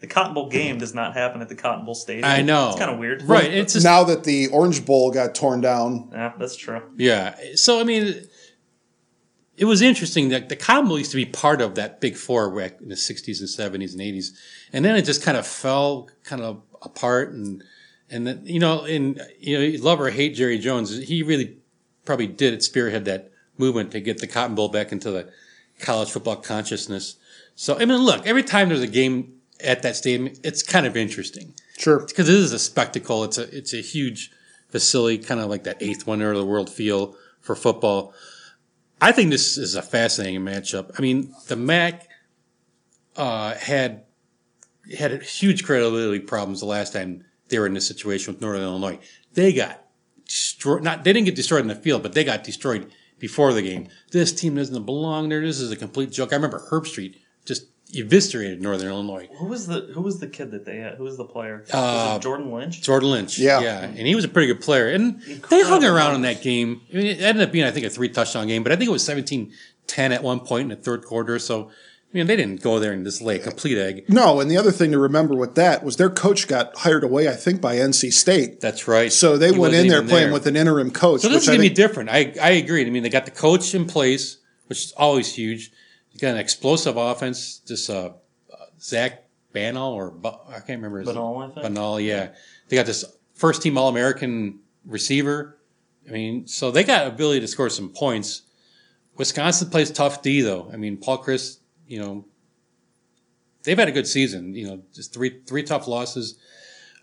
The Cotton Bowl game does not happen at the Cotton Bowl Stadium. I know. It's kind of weird. right? It's just now that the Orange Bowl got torn down, Yeah, that's true. Yeah. So I mean, it was interesting that the Cotton Bowl used to be part of that Big Four back in the '60s and '70s and '80s, and then it just kind of fell kind of apart. And and then, you know, and you know, love or hate Jerry Jones, he really probably did spearhead that movement to get the Cotton Bowl back into the college football consciousness. So I mean, look, every time there's a game at that stadium, it's kind of interesting sure. because it is a spectacle. It's a it's a huge facility, kind of like that eighth wonder of the world feel for football. I think this is a fascinating matchup. I mean, the MAC uh, had had huge credibility problems the last time they were in this situation with Northern Illinois. They got destroyed. Not they didn't get destroyed in the field, but they got destroyed before the game. This team doesn't belong there. This is a complete joke. I remember Herbstreit just eviscerated Northern Illinois. Who was the Who was the kid that they had? Who was the player? Uh, was it Jordan Lynch? Jordan Lynch. Yeah. Yeah. And he was a pretty good player. And they hung around in that game. I mean, it ended up being, I think, a three touchdown game, but I think it was 17 10 at one point in the third quarter. So, I mean, they didn't go there and just lay a complete egg. No, and the other thing to remember with that was their coach got hired away, I think, by NC State. That's right. So they He went in there even playing with an interim coach. So this which is going to be different. I, I agree. I mean, they got the coach in place, which is always huge. Got an explosive offense. This uh, Zach Banal or Bu- I can't remember his Banal, I think. Banal, yeah. They got this first team All American receiver. I mean, so they got ability to score some points. Wisconsin plays tough D though. I mean, Paul Chryst, you know, they've had a good season. You know, just three three tough losses.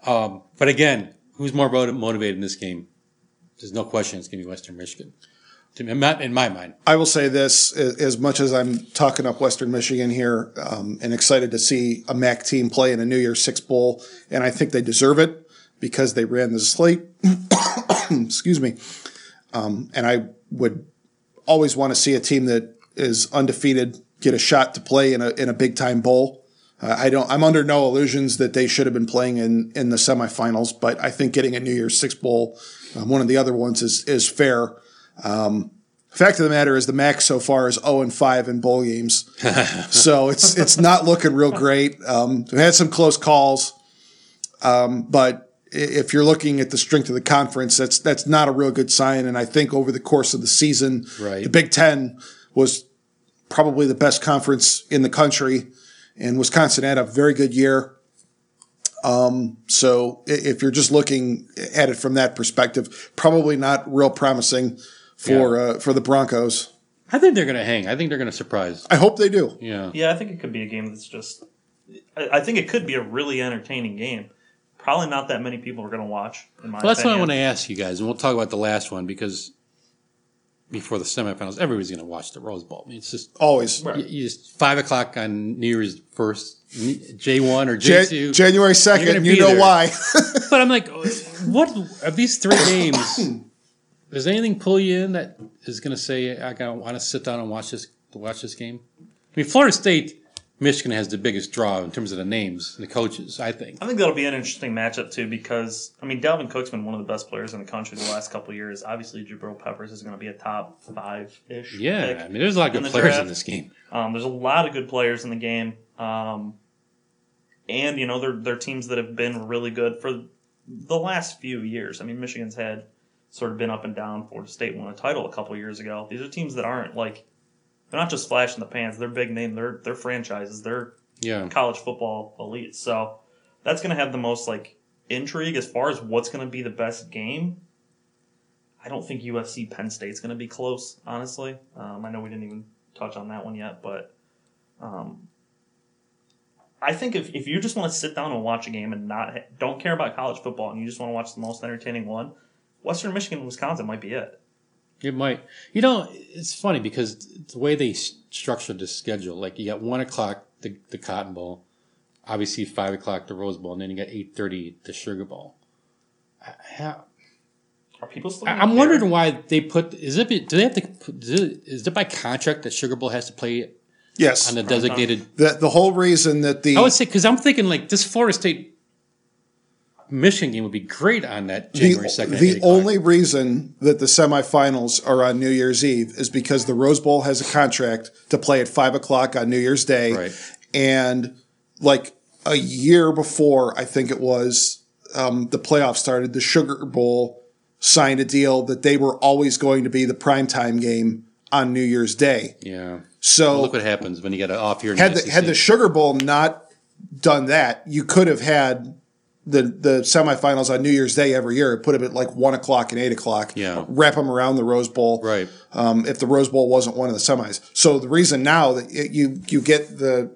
Um, but again, who's more motivated in this game? There's no question it's going to be Western Michigan. To me, not in my mind. I will say this: as much as I'm talking up Western Michigan here, um, and excited to see a MAC team play in a New Year's Six bowl, and I think they deserve it because they ran the slate. Excuse me, um, and I would always want to see a team that is undefeated get a shot to play in a in a big time bowl. Uh, I don't. I'm under no illusions that they should have been playing in in the semifinals, but I think getting a New Year's Six bowl, um, one of the other ones, is is fair. Fact of the matter is, the MAC so far is zero and five in bowl games, so it's it's not looking real great. Um, we had some close calls, um, but if you're looking at the strength of the conference, that's that's not a real good sign. And I think over the course of the season, Right. the Big Ten was probably the best conference in the country, and Wisconsin had a very good year. Um, so if you're just looking at it from that perspective, probably not real promising for uh, for the Broncos. I think they're going to hang. I think they're going to surprise. I hope they do. Yeah. Yeah, I think it could be a game that's just. I, I think it could be a really entertaining game. Probably not that many people are going to watch. In my Well, that's what I want to ask you guys, and we'll talk about the last one because before the semifinals, everybody's going to watch the Rose Bowl. I mean, it's just Always. Right. you, you just five o'clock on New Year's first, J one or J Ja- two. January second, you know there. why. But I'm like, what of these three games? Does anything pull you in that is going to say I want to sit down and watch this watch this game? I mean, Florida State, Michigan has the biggest draw in terms of the names and the coaches. I think. I think that'll be an interesting matchup too because I mean Dalvin Cook's been one of the best players in the country the last couple of years. Obviously, Jabril Peppers is going to be a top five ish. Yeah, I mean, there's a lot of good players draft. in this game. Um, there's a lot of good players in the game, um, and you know they're they're teams that have been really good for the last few years. I mean, Michigan's had sort of been up and down. Florida State won a title a couple years ago. These are teams that aren't like they're not just flash in the pans. They're big name. They're they're franchises. They're Yeah. college football elite. So that's going to have the most like intrigue as far as what's going to be the best game. I don't think USC Penn State's going to be close, honestly. Um, I know we didn't even touch on that one yet, but um, I think if, if you just want to sit down and watch a game and not don't care about college football and you just want to watch the most entertaining one, Western Michigan and Wisconsin might be it. It might. You know, it's funny because the way they s- structured the schedule, like you got one o'clock the, the Cotton Bowl, obviously five o'clock the Rose Bowl, and then you got eight thirty the Sugar Bowl. I, I have, are people still? I, I'm care? wondering why they put. Is it? Do they have to? Is it, is it by contract that Sugar Bowl has to play yes. on the designated? the, the whole reason that the I would say because I'm thinking like this Florida State Michigan game would be great on that January the, second. the only reason that the semifinals are on New Year's Eve is because the Rose Bowl has a contract to play at five o'clock on New Year's Day. Right. And like a year before, I think it was, um, the playoffs started, the Sugar Bowl signed a deal that they were always going to be the primetime game on New Year's Day. yeah. So Look what happens when you get an off year. in had the, had the Sugar Bowl not done that, you could have had the the semifinals on New Year's Day every year. Put them at like one o'clock and eight o'clock. Yeah. wrap them around the Rose Bowl. Right. Um, if the Rose Bowl wasn't one of the semis, so the reason now that it, you you get the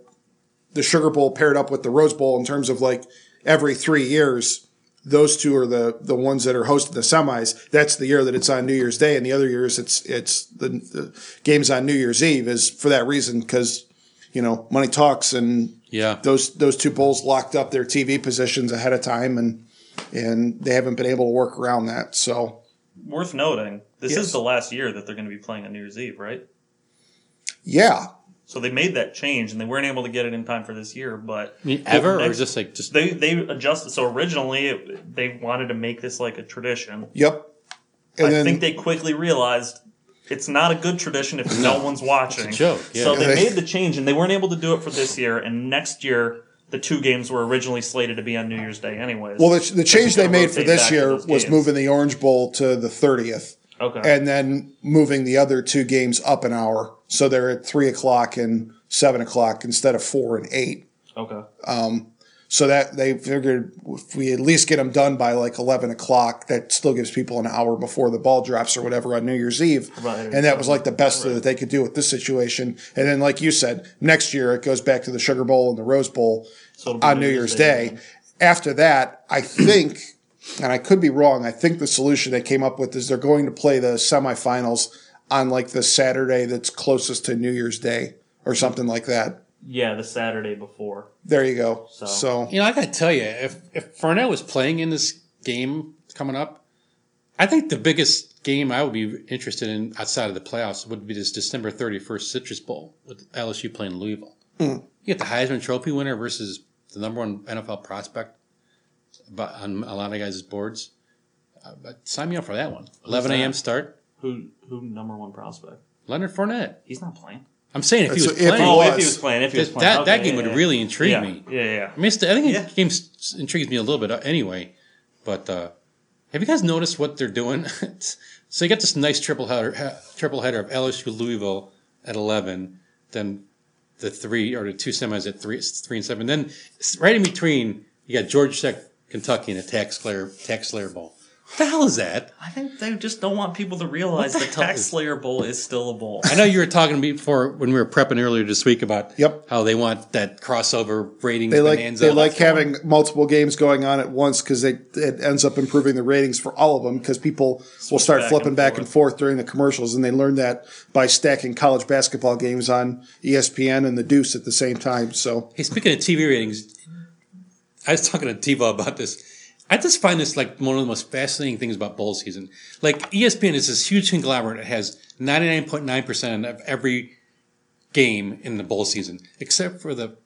the Sugar Bowl paired up with the Rose Bowl in terms of like every three years, those two are the the ones that are hosting the semis. That's the year that it's on New Year's Day, and the other years it's it's the, the games on New Year's Eve. Is for that reason because you know money talks, and Yeah. those those two bowls locked up their TV positions ahead of time, and and they haven't been able to work around that. So Worth noting, this Yes. is the last year that they're going to be playing on New Year's Eve, right? yeah, So they made that change, and they weren't able to get it in time for this year. But I mean, ever or just like just they they adjusted. So originally, it, they wanted to make this like a tradition. yep. And I then think they quickly realized it's not a good tradition if no, one's watching. It's a joke, yeah. So they They- made the change, and they weren't able to do it for this year. And next year, the two games were originally slated to be on New Year's Day, anyways. well, the, the change they made for this year was games. moving the Orange Bowl to the thirtieth. okay. and then moving the other two games up an hour. So they're at three o'clock and seven o'clock instead of four and eight. okay. Um, So that they figured if we at least get them done by like eleven o'clock, that still gives people an hour before the ball drops or whatever on New Year's Eve. Right. And that was like the best that they could do with this situation. And then, like you said, next year it goes back to the Sugar Bowl and the Rose Bowl So on New Year's Day. After that, I think, and I could be wrong, I think the solution they came up with is they're going to play the semifinals on like the Saturday that's closest to New Year's Day or something like that. Yeah, the Saturday before. There you go. So- So, You know, I gotta tell you, if if Fournette was playing in this game coming up, I think the biggest game I would be interested in outside of the playoffs would be this December thirty first Citrus Bowl with LSU playing Louisville. Hmm. You get the Heisman Trophy winner versus the number one NFL prospect, but on a lot of guys' boards. Uh, but sign me up for that one. Eleven a.m. start. Who who number one prospect? Leonard Fournette. He's not playing. I'm saying if he That's- was if playing, he Oh, if he was playing, if he was that, playing, that, that game yeah, would yeah. really intrigue yeah. me. Yeah, yeah. I mean, I think Yeah. the game intrigues me a little bit uh, anyway. But uh, have you guys noticed what they're doing? so you got this nice triple header, ha, triple header of LSU Louisville at eleven, then the three or the two semis at three, three and seven. Then right in between, you got Georgia Tech, Kentucky, and a Tax Slayer, Tax Slayer Bowl. What the hell is that? I think they just don't want people to realize What the, the hell Tax Slayer Bowl is still a bowl. I know you were talking before when we were prepping earlier this week about Yep. how they want that crossover ratings they like bonanza. they like having multiple games going on at once because it ends up improving the ratings for all of them because people will start back flipping and back forth. and forth during the commercials and they learned that by stacking college basketball games on ESPN and the Deuce at the same time. So Hey, speaking of TV ratings, I was talking to TiVo about this. I just find this like one of the most fascinating things about bowl season. Like ESPN is this huge conglomerate that has 99.9% of every game in the bowl season, except for the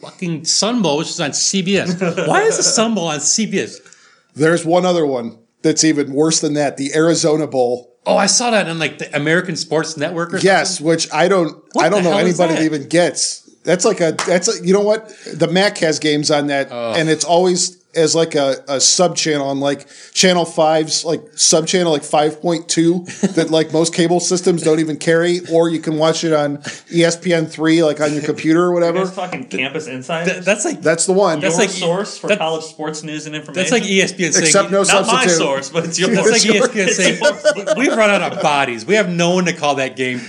fucking Sun Bowl, which is on CBS. Why is the Sun Bowl on CBS? there's one other one that's even worse than that: the Arizona Bowl. Oh, I saw that on like the American Sports Network or Yes, which I don't What I don't know anybody that that? even gets. That's like a that's a, you know what the Mac has games on that, oh. and it's always as like a, a sub channel on like Channel 5's like sub channel like five point two that like most cable systems don't even carry, or you can watch it on ESPN three like on your computer or There's whatever. fucking campus insiders. Th- that's like That's the one. That's your like- source for that- college sports news and information. that's like ESPN saying Except no Not my source, but it's yours. It's like ESPN saying we've run out of bodies. We have no one to call that game.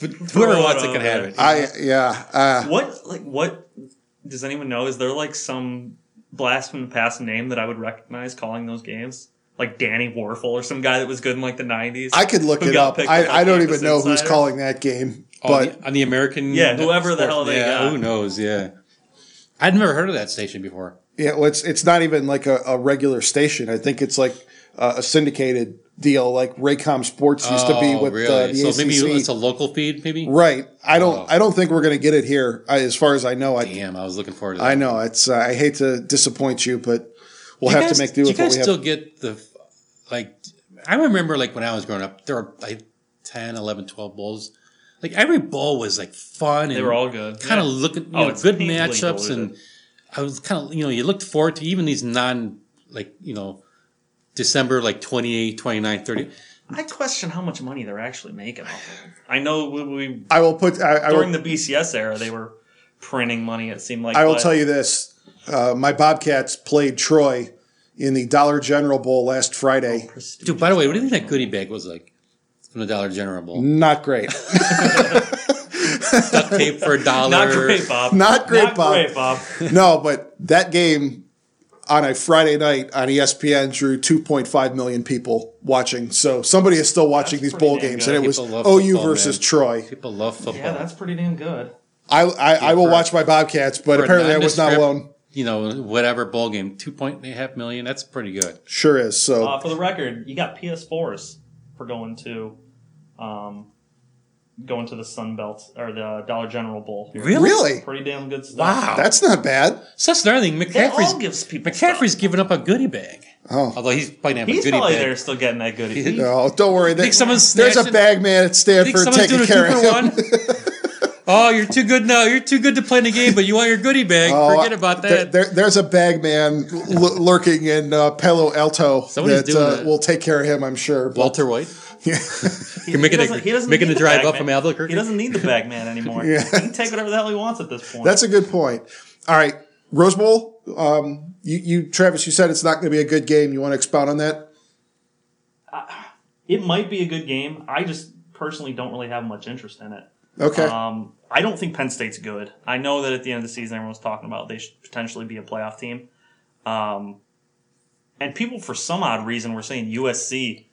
But whoever wants it can have it. I yeah. Uh, What like what does anyone know? Is there like some blast from the past name that I would recognize calling those games? Like Danny Wuerffel or some guy that was good in like the nineties. I could look it up. I, I don't even know who's calling that game, On but the, on the American, Yeah, whoever the hell they yeah, got. who knows? Yeah, I'd never heard of that station before. Yeah, well, it's it's not even like a, a regular station. I think it's like uh, a syndicated deal, like Raycom Sports used to be Oh, with uh, the so ACC. maybe it's a local feed, maybe. right. I don't. Oh. I don't think we're going to get it here. I, as far as I know, I Damn, I was looking forward to that. I know it's. Uh, I hate to disappoint you, but we'll you have guys- to make do do with you what guys we still have. get the like? I remember like when I was growing up, there were like 10, 11, 12 bowls. Like every bowl was like fun. And They were all good. kind of Yeah. looking, you Oh, know, good matchups, and diluted. I was kind of, you know, you looked forward to even these non, like, you know, December like 28, 29, 30. I question how much money they're actually making off of. it. I know we, we I will put. I, I during will, the BCS era they were printing money. It seemed like I will but tell you this: uh, my Bobcats played Troy in the Dollar General Bowl last Friday. Dude, by the way, what do you think that goodie bag was like from the Dollar General Bowl? Not great. Duct tape for a dollar. Not great, Bob. Not great, Not Bob. great, Bob. no, but that game, on a Friday night on ESPN drew 2.5 million people watching. So somebody is still watching these bowl games, good. and it was People love OU football, versus man. Troy. People love football. Yeah, that's pretty damn good. I I, I will for- watch my Bobcats, but apparently I was not nondescript, alone. You know, whatever bowl game, two point and a half million. That's pretty good. Sure is. So Uh, for the record, you got PS4s for going to, um, going to the Sun Belt or the Dollar General Bowl. here. really, Pretty damn good stuff. Wow. that's not bad. So that's another thing. That all gives people McCaffrey's stuff. giving up a goodie bag. Oh. Although he's probably gonna have He's a goodie probably bag. there still getting that goodie. He- No, don't worry. Think someone's There's a snatching- bag man at Think Stanford someone's taking doing a care two of for him. one? oh, you're too good now. You're too good to play in the game, but you want your goodie bag. Oh, Forget about there- that. there- there's a bag man l- lurking in uh, Palo Alto Somebody's that doing uh, it. will take care of him, I'm sure. But- Walter White. Yeah. Making he doesn't- he doesn't making a the drive up man. from Albuquerque. He doesn't need the bag man anymore. Yeah. He can take whatever the hell he wants at this point. That's a good point. All right, Rose Bowl. Um, you, you, Travis, you said it's not going to be a good game. You want to expound on that? it might be a good game. I just personally don't really have much interest in it. Okay. Um, I don't think Penn State's good. I know that at the end of the season, everyone's talking about they should potentially be a playoff team. Um, and people, for some odd reason, were saying USC.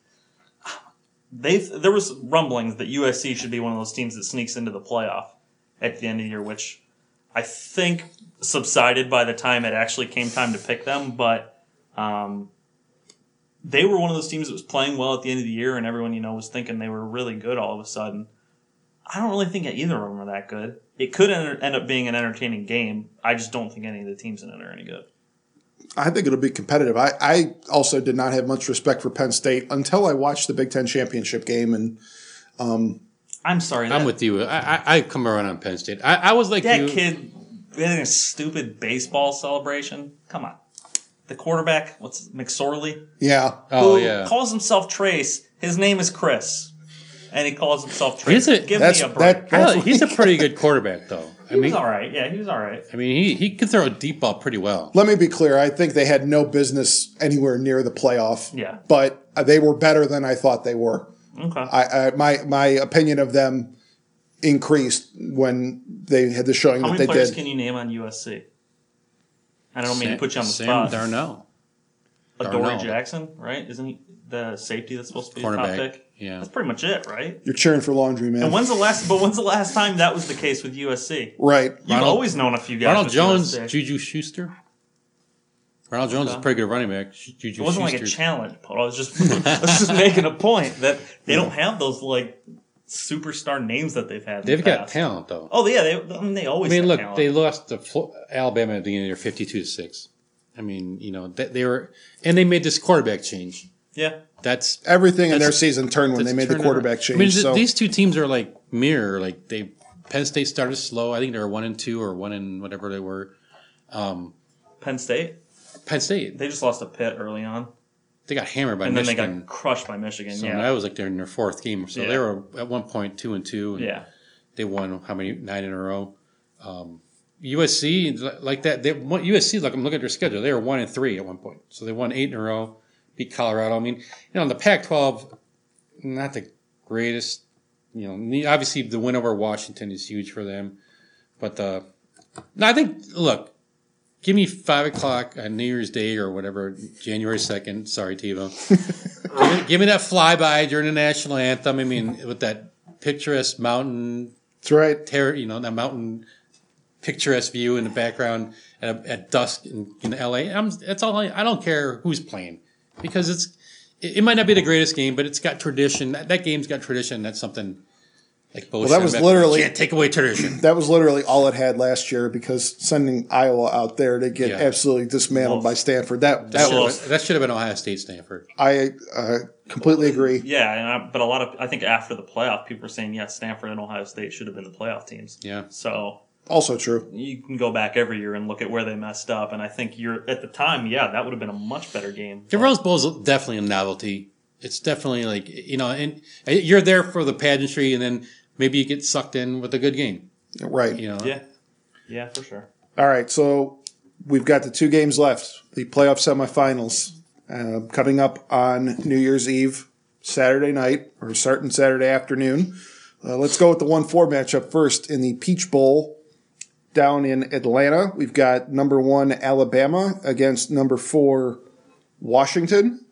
They there was rumblings that USC should be one of those teams that sneaks into the playoff at the end of the year, which I think subsided by the time it actually came time to pick them. But um, they were one of those teams that was playing well at the end of the year, and everyone you know was thinking they were really good all of a sudden. I don't really think either of them are that good. It could end up being an entertaining game. I just don't think any of the teams in it are any good. I think it'll be competitive. I, I also did not have much respect for Penn State until I watched the Big Ten championship game, and um, I'm sorry. I'm with you. I, I, I come around on Penn State. I, I was like that you. kid in a stupid baseball celebration. Come on. The quarterback, what's McSorley? yeah, Oh yeah. calls himself Trace. His name is Chris. And he calls himself Trace. He's a- Give me a break. that. That's he's a pretty good quarterback, though. I he mean, was all right. Yeah, he was all right. I mean, he, he can throw a deep ball pretty well. Let me be clear. I think they had no business anywhere near the playoff. Yeah. but uh, they were better than I thought they were. Okay. I, I my my opinion of them increased when they had the showing How that many they players did. can you name on USC? I don't mean to put you on the Sam spot. Darnold, Adoree Darnold. Jackson, right? Isn't he the safety that's supposed to be the top cornerback. pick? Yeah. That's pretty much it, right? You're cheering for laundry, man. And when's the last? But when's the last time that was the case with USC? right. You've Ronald- always known a few guys. Ronald with Jones, USC. Juju Schuster. Ronald Jones is a pretty good running back. Juju It wasn't like a Schuster. challenge, but I was just I was just making a point that they don't have those like superstar names that they've had. They've the got past. talent, though. Oh yeah, they, I mean they always. I mean, look, talent. they lost to Flo- Alabama at the beginning of the year, fifty-two to six. I mean, you know, they, they were, and they made this quarterback change. yeah. That's Everything in their season turned when they made the quarterback around. change. I mean, so these two teams are like mirror. Like they, Penn State started slow. I think they were one and two or one and whatever they were. Penn State. Penn State, They just lost a pit early on, they got hammered by and then Michigan. they got crushed by Michigan. so yeah. that was like they're in their fourth game. So Yeah. they were at one point two and two. And yeah. they won how many nine in a row. Um, USC like that. They won, USC like I'm looking at their schedule. They were one and three at one point, so they won eight in a row. Beat Colorado. I mean, you know, in the Pac-12, not the greatest. You know, obviously the win over Washington is huge for them, but uh, no, I think look, give me five o'clock on New Year's Day or whatever, January second. Sorry, TiVo. give, me, give me that flyby during the national anthem. I mean, with that picturesque mountain that's right. terror, you know, that mountain picturesque view in the background at, at dusk in, in LA. I'm, that's all. I, I don't care who's playing because it's. It, it might not be the greatest game, but it's got tradition. That, that game's got tradition. That's something. Like well, that was literally- can't take away tradition. That was literally all it had last year because sending Iowa out there to get Yeah. absolutely dismantled Wolf. by Stanford. That That, that should was have, that should have been Ohio State, Stanford. I uh, completely agree. Yeah, and I, but a lot of I think after the playoff, people were saying yes, Stanford and Ohio State should have been the playoff teams. Yeah, So Also true. you can go back every year and look at where they messed up, and I think you're at the time, yeah, that would have been a much better game. the Rose Bowl is definitely a novelty. It's definitely like you know, and you're there for the pageantry, and then maybe you get sucked in with a good game. Right. You know, Yeah, yeah, for sure. All right, so we've got the two games left. The playoff semifinals uh, coming up on New Year's Eve, Saturday night, or starting Saturday afternoon. Uh, let's go with the one four matchup first in the Peach Bowl. Down in Atlanta. We've got number one Alabama against number four Washington.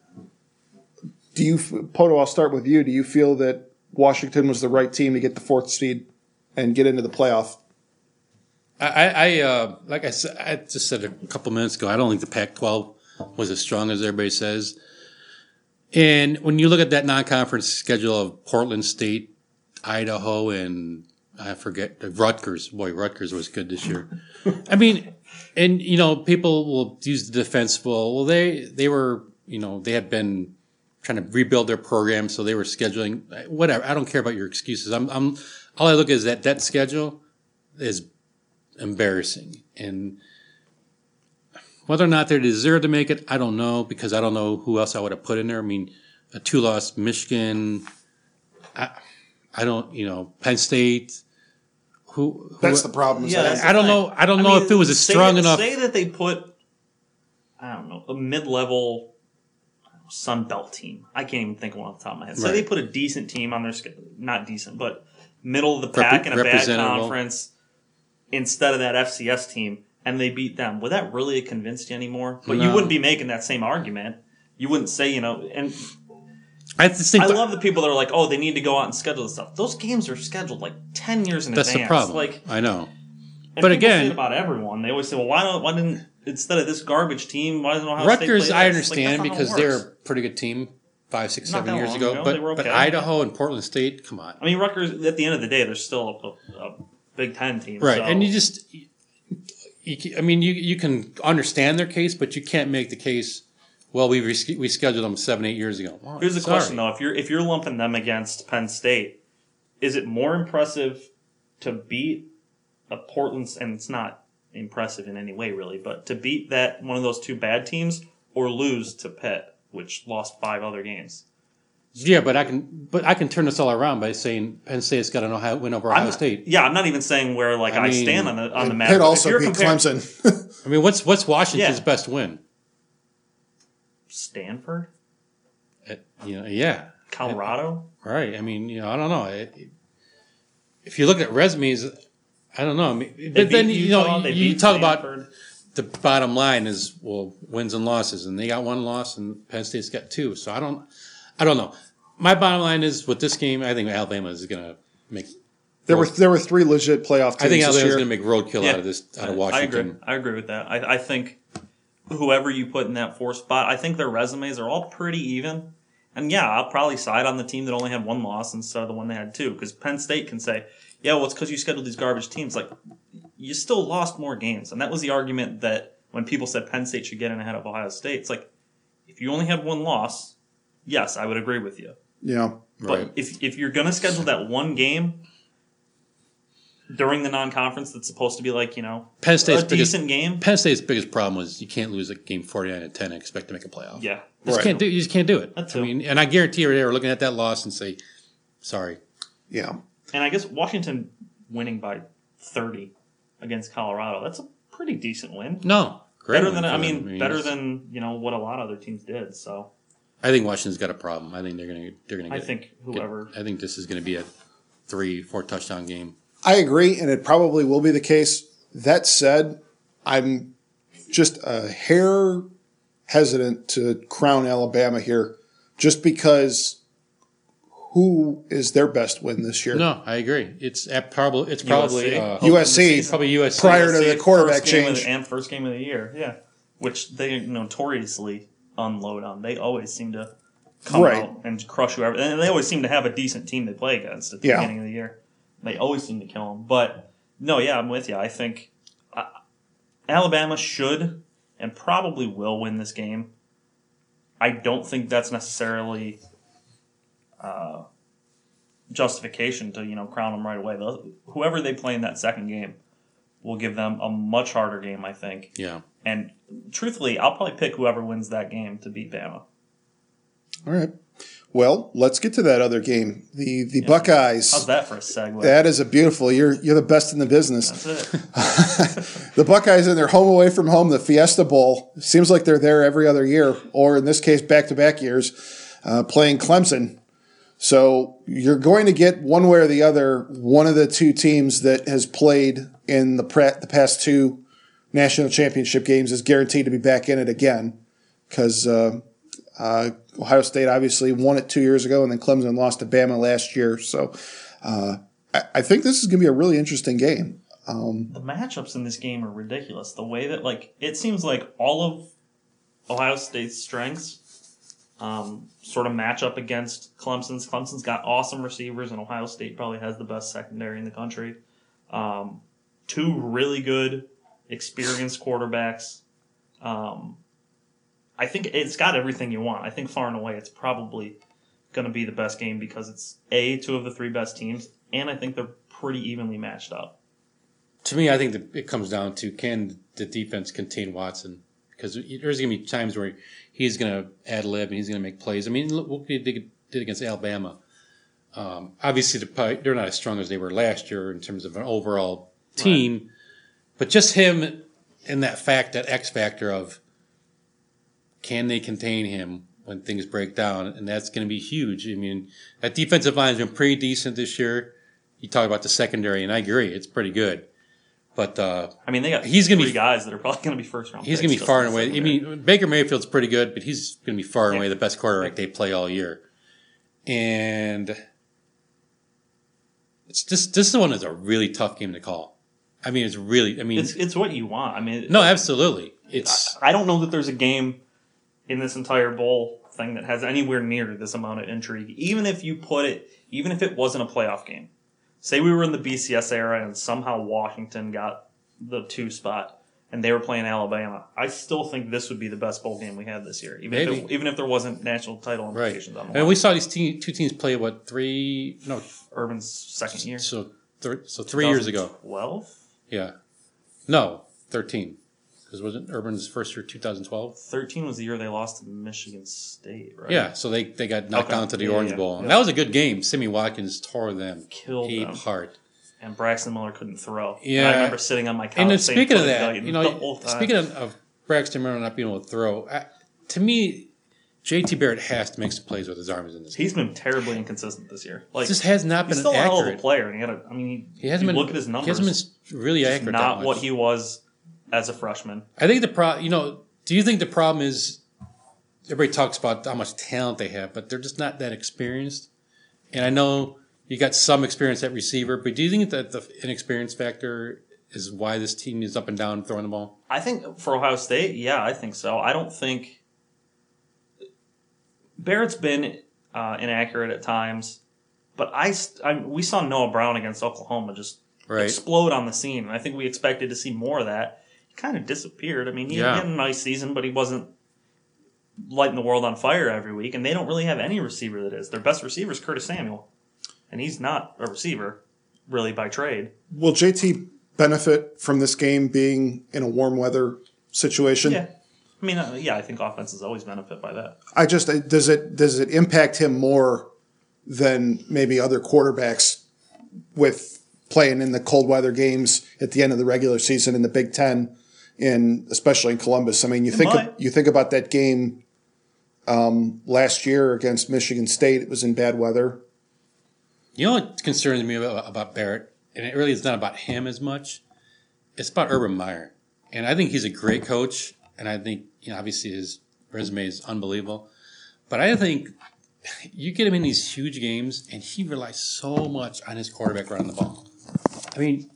Do you, Poto? I'll start with you. Do you feel that Washington was the right team to get the fourth seed and get into the playoff? I, I uh, like I said, I just said a couple minutes ago. I don't think the Pac-12 was as strong as everybody says. And when you look at that non-conference schedule of Portland State, Idaho, and I forget Rutgers. Boy, Rutgers was good this year. I mean, and you know, people will use the defense. Well, well, they they were, you know, they had been trying to rebuild their program, so they were scheduling whatever. I don't care about your excuses. I'm, I'm all I look at is that that schedule is embarrassing, and whether or not they deserve to make it, I don't know because I don't know who else I would have put in there. I mean, a two loss Michigan. I, I don't, you know, Penn State. Who, who That's the problem. Yeah, that- that's I don't know. I don't know mean, if it was a strong that- enough. Say that they put, I don't know, a mid-level Sun Belt team. I can't even think of one off the top of my head. Say Right. they put a decent team on their schedule, not decent, but middle of the Repre- pack in a bad conference instead of that FCS team, and they beat them. Would that really have convinced you anymore? But you wouldn't be making that same argument. You wouldn't say, you know, and I just think I that- love the people that are like, oh, they need to go out and schedule this stuff. Those games are scheduled like ten years in that's advance. That's the problem. Like, I know. and But people say again- it about everyone, they always say, "Well, why don't why didn't instead of this garbage team, why doesn't Ohio State Rutgers, play I this?" Like, understand that's not how it because they're a pretty good team five, six, Not seven years ago. ago, but they were but. Idaho and Portland State, come on, I mean, Rutgers. At the end of the day, they're still a, a Big Ten team, right? so- And you just, you, you- I mean, you you can understand their case, but you can't make the case. Well, we res- we scheduled them seven, eight years ago. Well, here's the sorry. question though: if you're if you're lumping them against Penn State, is it more impressive to beat a Portland? And it's not impressive in any way, really, but to beat that one of those two bad teams or lose to Pitt, which lost five other games. Yeah, but I can, but I can turn this all around by saying Penn State's got to know how to win over I'm Ohio not- State. Yeah, I'm not even saying where like I I, mean, stand on the on the map. Pitt but also beat comparing- Clemson. I mean, what's what's Washington's Yeah. best win? Stanford, Uh, you know, yeah, Colorado. right. I mean, you know, I don't know. It, it- if you look at resumes, I don't know. I mean, They but then beat you know, Utah, they you beat talk about the bottom line is well wins and losses, and they got one loss, and Penn State's got two. So I don't, I don't know. My bottom line is with this game, I think Alabama is going to make. There were there were three legit playoff teams I think Alabama's going to make roadkill out of this out of Washington. I agree. I agree with that. I, I think whoever you put in that four spot, I think their resumes are all pretty even. And yeah, I'll probably side on the team that only had one loss instead of the one that had two. Because Penn State can say, "Yeah, well, it's because you scheduled these garbage teams." Like, you still lost more games, and that was the argument that when people said Penn State should get in ahead of Ohio State, it's like if you only had one loss, yes, I would agree with you. yeah. But Right. if if you're gonna schedule that one game during the non-conference, that's supposed to be like you know Penn State's a biggest decent game. Penn State's biggest problem was you can't lose a game forty nine to ten and expect to make a playoff. Yeah, You just Right. can't do. You just can't do it. That's I mean, and I guarantee you, they were looking at that loss and say, "Sorry." Yeah. and I guess Washington winning by 30 against Colorado. That's a pretty decent win. No, great better win than for I them. mean, better it's- than you know what a lot of other teams did. So I think Washington's got a problem. I think they're gonna they're gonna. I Get, think whoever I think this is gonna be a three four touchdown game. I agree, and it probably will be the case. That said, I'm just a hair hesitant to crown Alabama here, just because who is their best win this year? No, I agree. It's at probably it's probably USC. uh, USC season. probably USC. Prior to the quarterback change. the- and first game of the year, yeah, which they notoriously unload on. They always seem to come Right. out and crush whoever, and they always seem to have a decent team they play against at the Yeah. beginning of the year. They always seem to kill them. But no, yeah, I'm with you. I think uh, Alabama should and probably will win this game. I don't think that's necessarily uh, justification to you know crown them right away. They'll- Whoever they play in that second game will give them a much harder game, I think. Yeah, And truthfully, I'll probably pick whoever wins that game to beat Bama. All right. Well, let's get to that other game. The the Buckeyes. How's that for a segue? That is a beautiful. You're you're the best in the business. That's it. The Buckeyes in their home away from home, the Fiesta Bowl. Seems like they're there every other year, or in this case, back to back years, uh, playing Clemson. So you're going to get one way or the other one of the two teams that has played in the pre- the past two national championship games is guaranteed to be back in it again because uh, uh, Ohio State obviously won it two years ago and then Clemson lost to Bama last year. So uh, I, I think this is going to be a really interesting game. Um, The matchups in this game are ridiculous. The way that like it seems like all of Ohio State's strengths um, sort of match up against Clemson's. Clemson's got awesome receivers, and Ohio State probably has the best secondary in the country. Um, two really good, experienced quarterbacks. Um, I think it's got everything you want. I think far and away, it's probably going to be the best game because it's a two of the three best teams, and I think they're pretty evenly matched up. To me, I think it comes down to can the defense contain Watson? Because there's going to be times where he's going to ad lib and he's going to make plays. I mean, look what he did against Alabama. Um, obviously, they're they're not as strong as they were last year in terms of an overall team, but just him and that fact, that X factor of can they contain him when things break down, and that's going to be huge. I mean, that defensive line has been pretty decent this year. You talk about the secondary, and I agree, it's pretty good. But uh, I mean, they got He's gonna three be- guys that are probably going to be first round. he's going to be far and away. I mean, Baker Mayfield's pretty good, but he's going to be far and Yeah. away the best quarterback they play all year. And it's just this one is a really tough game to call. I mean, it's really. I mean, it's it's what you want. I mean, no, absolutely. It's I don't know that there's a game in this entire bowl thing that has anywhere near this amount of intrigue. Even if you put it, even if it wasn't a playoff game, say we were in the BCS era and somehow Washington got the two spot and they were playing Alabama, I still think this would be the best bowl game we had this year. Even if Maybe. it, even if there wasn't national title right. implications on the And we saw these te- two teams play what three? No, Urban's second year, so th- so three years ago. twelve. Yeah, no, thirteen. Because wasn't Urban's first year 2012? 13 was the year they lost to Michigan State, right? Yeah, so they, they got knocked Okay. down to the Yeah, Orange yeah, Bowl. yeah. And that was a good game. Sammy Watkins tore them Killed them. apart. and Braxton Miller couldn't throw. And Yeah. I remember sitting on my couch. And then speaking of that, you know, speaking of, of Braxton Miller not being able to throw, I, to me, JT Barrett has to make some plays with his arms in this. game. he's been terribly inconsistent this year. Like just has not he's been still a hell of a player, and he had a. I mean, He hasn't you been. look at his numbers. He hasn't been really accurate. not what he was as a freshman. I think the problem, you know, do you think the problem is everybody talks about how much talent they have, but they're just not that experienced? And I know you got some experience at receiver, but do you think that the inexperience factor is why this team is up and down throwing the ball? I think for Ohio State, yeah, I think so. I don't think Barrett's been uh, inaccurate at times, but I, I we saw Noah Brown against Oklahoma just Right. explode on the scene, and I think we expected to see more of that. He kind of disappeared. I mean, he Yeah. had a nice season, but he wasn't lighting the world on fire every week, and they don't really have any receiver that is. Their best receiver is Curtis Samuel, and he's not a receiver really by trade. will JT benefit from this game being in a warm weather situation? Yeah. I mean, uh, yeah, I think offenses always benefit by that. I just does it does it impact him more than maybe other quarterbacks with playing in the cold weather games at the end of the regular season in the Big Ten, and especially in Columbus. I mean, you think might. you think about that game um, last year against Michigan State. It was in bad weather. You know what concerns me about, about Barrett, and it really is not about him as much. It's about Urban Meyer, and I think he's a great coach, and I think you know obviously his resume is unbelievable, but I think you get him in these huge games, and he relies so much on his quarterback running the ball. I mean,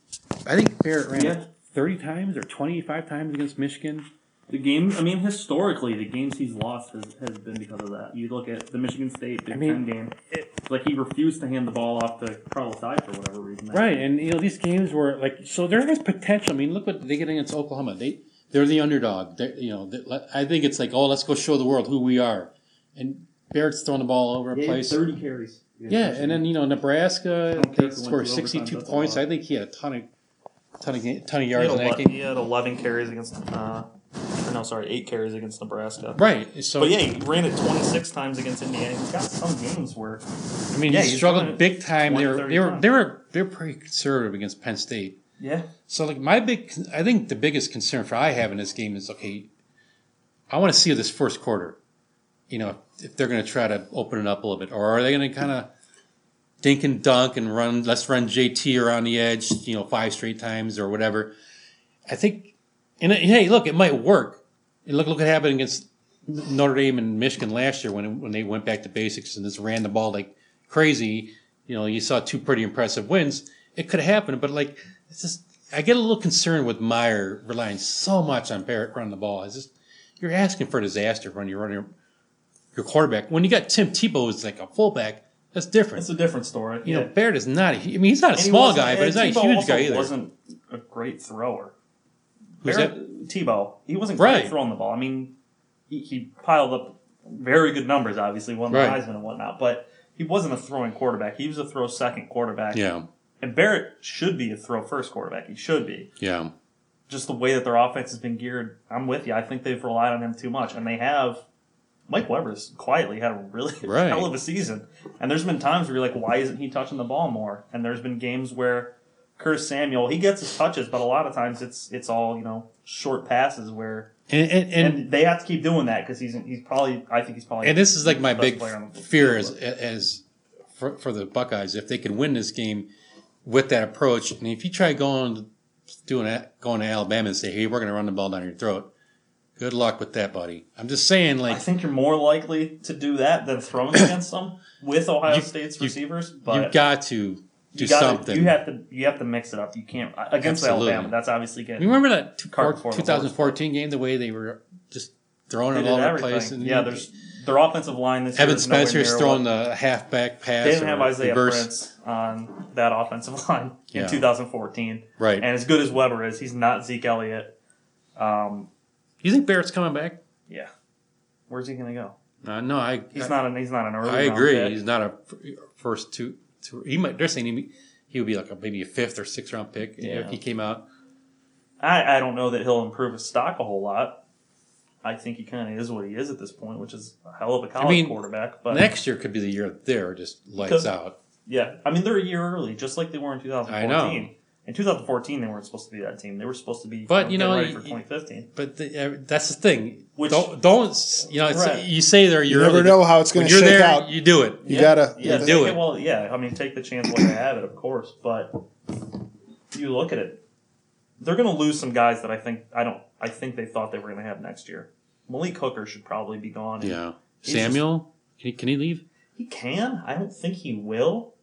I think Barrett ran Yeah. It thirty times or twenty-five times against Michigan. The game, I mean, historically, the games he's lost has, has been because of that. You look at the Michigan State Big I mean, Ten game. It's like he refused to hand the ball off to Carlos Hyde for whatever reason. Right, and you know these games were like so there is potential. I mean, look what they get against Oklahoma. They they're the underdog. They're, you know, they, I think it's like oh, let's go show the world who we are. And Barrett's throwing the ball all over the place. thirty carries. Yeah, and then you know Nebraska they if scored sixty-two points. I think he had a ton of ton of ton of He yards had, in that 11, game. he had 11 carries against, uh, or no, sorry, 8 carries against Nebraska. Right. So But yeah, he ran it 26 times against Indiana. He's got some games where I mean, yeah, he struggled big time. They 20, were they were they were they were pretty conservative against Penn State. yeah, So like my big, I think the biggest concern for I have in this game is okay. I want to see this first quarter. you know, if they're going to try to open it up a little bit, or are they going to kind of dink and dunk and run? Let's run JT around the edge, you know, five straight times or whatever. I think, and hey, look, it might work. And look, look what happened against Notre Dame and Michigan last year when when they went back to basics and just ran the ball like crazy. You know, you saw two pretty impressive wins. It could have happened, but like, it's just I get a little concerned with Meyer relying so much on Barrett running the ball. It's just you're asking for disaster when you're running your quarterback. When you got Tim Tebow as like a fullback, that's different. It's a different story. you know, Yeah. Barrett is not. A, I mean, he's not a And small guy, but he's not a huge guy either. He wasn't a great thrower. Who's Barrett, Tebow. He wasn't Right. great throwing the ball. I mean, he, he piled up very good numbers. Obviously, won the Right. Heisman and whatnot, but he wasn't a throwing quarterback. He was a throw second quarterback. Yeah, And Barrett should be a throw first quarterback. He should be. yeah, Just the way that their offense has been geared, I'm with you. I think they've relied on him too much, and they have. Mike Weber's quietly had a really Right. hell of a season, and there's been times where you're like, why isn't he touching the ball more? And there's been games where Curtis Samuel he gets his touches, but a lot of times it's it's all you know short passes where and and, and, and they have to keep doing that because he's he's probably I think he's probably and this is like my big player on the fear as as for, for the Buckeyes if they could win this game with that approach. And if you try going doing that, going to Alabama and say, "Hey, we're going to run the ball down your throat," good luck with that, buddy. I'm just saying, like, I think you're more likely to do that than throwing against them with Ohio You- State's you- receivers. But you've got to do you gotta- something. You have to you have to mix it up. You can't against Absolutely. Alabama. That's obviously getting You remember that two- Cart before the 2014 game, the way they were just throwing it all over the place? And yeah, there's their offensive line this Evan year is nowhere Spencer's throwing what- the halfback pass. They didn't have Isaiah reverse. Prince on that offensive line in Yeah. 2014. Right. And as good as Weber is, he's not Zeke Elliott. Um, you think Barrett's coming back? yeah. Where's he going to go? Uh, no, I. He's I, not an he's not an early. I agree. pick. He's not a first two. two he might. They're saying he, he would be like a, maybe a fifth or sixth round pick Yeah. if he came out. I, I don't know that he'll improve his stock a whole lot. I think he kind of is what he is at this point, which is a hell of a college mean, quarterback. But Next year could be the year they're just lights out. yeah, I mean they're a year early, just like they were in 2014. I know. In 2014, they weren't supposed to be that team. They were supposed to be, But, you know, ready for 2015. But the, uh, that's the thing. Which- don't don't you know? It's, Right. You say they're You never know how it's going to you're shake there, out. you do it. You gotta yeah, do take it. Well, yeah, I mean, take the chance while you have it, of course. But you look at it, they're going to lose some guys that I think I don't. I think they thought they were going to have next year. Malik Hooker should probably be gone. Yeah. He's Samuel, can he, can he leave? He can. I don't think he will.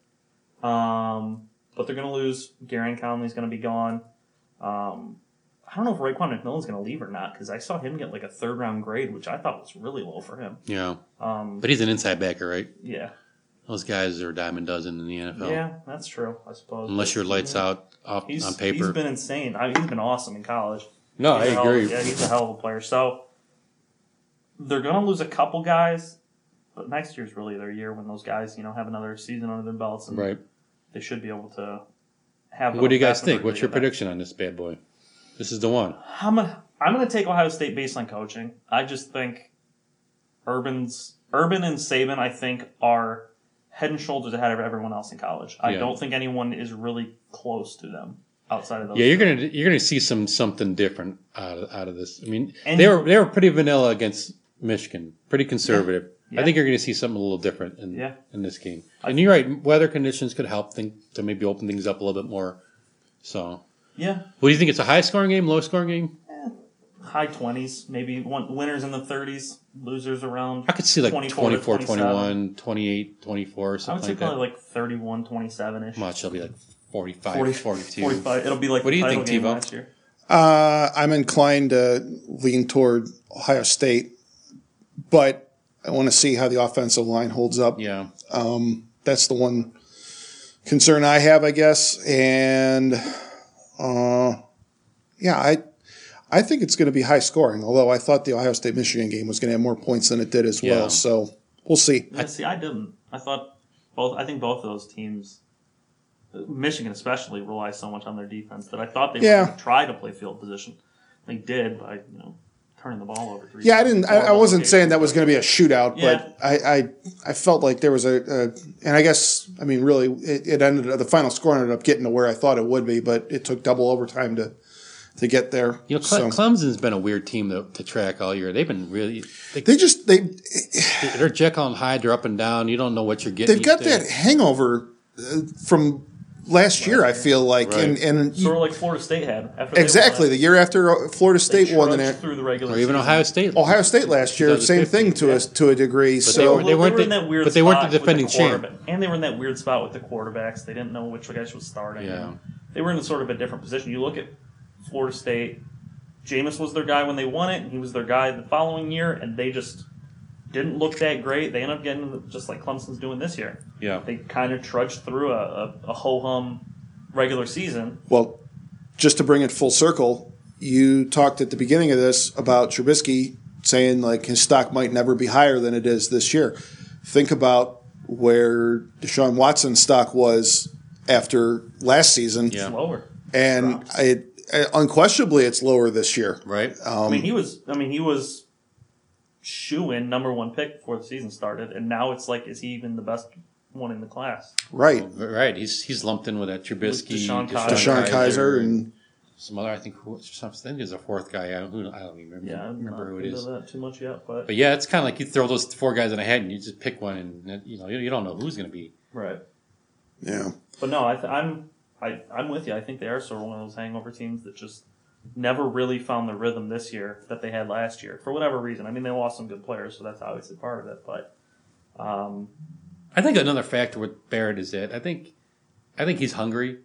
Um, but they're going to lose. Gareon Conley's going to be gone. Um, I don't know if Raekwon McMillan's going to leave or not because I saw him get like a third round grade, which I thought was really low for him. Yeah. Um, But he's an inside backer, right? yeah, Those guys are a dime a dozen in the NFL. yeah, that's true. I suppose. Unless you're lights Yeah. out off He's, on paper. he's been insane. I mean, he's been awesome in college. no, He's I a hell of- agree. yeah, he's a hell of a player. So they're going to lose a couple guys, but next year's really their year when those guys, you know, have another season under their belts and Right. They should be able to have. What do you guys think? What's your prediction on this bad boy? This is the one. I'm a, I'm going to take Ohio State based on coaching. I just think Urban's Urban and Saban, I think, are head and shoulders ahead of everyone else in college. I Yeah. don't think anyone is really close to them outside of those. Yeah, you're gonna you're gonna see some something different out of out of this. I mean, And- they were they were pretty vanilla against Michigan, pretty conservative. Yeah. I think you're going to see something a little different in Yeah. in this game. And you're right, weather conditions could help think to maybe open things up a little bit more. So, Yeah, what do you think? It's a high scoring game, low scoring game? high twenties, maybe one, winners in the thirties, losers around. I could see like 24 to 24, 27. 21, 28, 24, I would say like that. probably like 31, 27 ish. Much, it'll be like 45, 40, 42. 45. It'll be like What do you title think, game Tebow? Uh, I'm inclined to lean toward Ohio State, but I want to see how the offensive line holds up. Yeah. That's the one concern I have, I guess. And uh, yeah, I I think it's going to be high scoring. Although I thought the Ohio State Michigan game was going to have more points than it did as Yeah. well. So we'll see. Yeah, see, I didn't. I thought both. I think both of those teams, Michigan especially, rely so much on their defense that I thought they Yeah. were going to try to play field position. They did by you know turning the ball over three. Yeah, I didn't. I, I wasn't saying that was going to be a shootout, Yeah. but I, I, I felt like there was a, a, and I guess I mean really, it, it ended. The final score ended up getting to where I thought it would be, but it took double overtime to to get there. You know, Cle- So- Clemson's been a weird team to, to track all year. They've been really they, they just they they're Jekyll and Hyde. They're up and down. You don't know what you're getting. they've got each that hangover uh, from last year. I feel like, Right. and and Sort of like Florida State had. After they exactly won the it, year after uh, Florida they State won the trudged na- through the regular or even season. Ohio State. Ohio State last year, same 2015, thing to yeah. us to a degree. they so were- they weren't were in the- that weird but they weren't the spot with defending champ. quarterback- And they were in that weird spot with the quarterbacks. They didn't know which guy was starting. Yeah. They were in a sort of a different position. You look at Florida State. Jameis was their guy when they won it, and he was their guy the following year, and they just didn't look that great. They ended up getting just like Clemson's doing this year. Yeah. They kind of trudged through a, a, a ho hum regular season. Well, just to bring it full circle, you talked at the beginning of this about Trubisky saying like his stock might never be higher than it is this year. Think about where Deshaun Watson's stock was after last season, Yeah. Lower. and Drops. it, unquestionably it's lower this year. Right. Um, I mean, he was. I mean, he was shoe in number one pick before the season started, and now it's like, is he even the best one in the class? Right, Right. He's he's lumped in with that Trubisky, DeShone Kizer. DeShone Kizer, and some other. I think who something. There's a fourth guy. I don't, I don't even remember, Yeah, I'm remember not who it into is. that too much yet, but, But yeah, it's kind of like you throw those four guys in a head and you just pick one, and you know you, you don't know who's going to be. right. yeah, But no, I th- I'm I, I'm with you. I think they are sort of one of those hangover teams that just never really found the rhythm this year that they had last year for whatever reason. I mean, they lost some good players, so that's obviously part of it. But um, I think another factor with Barrett is that I think, I think he's hungry.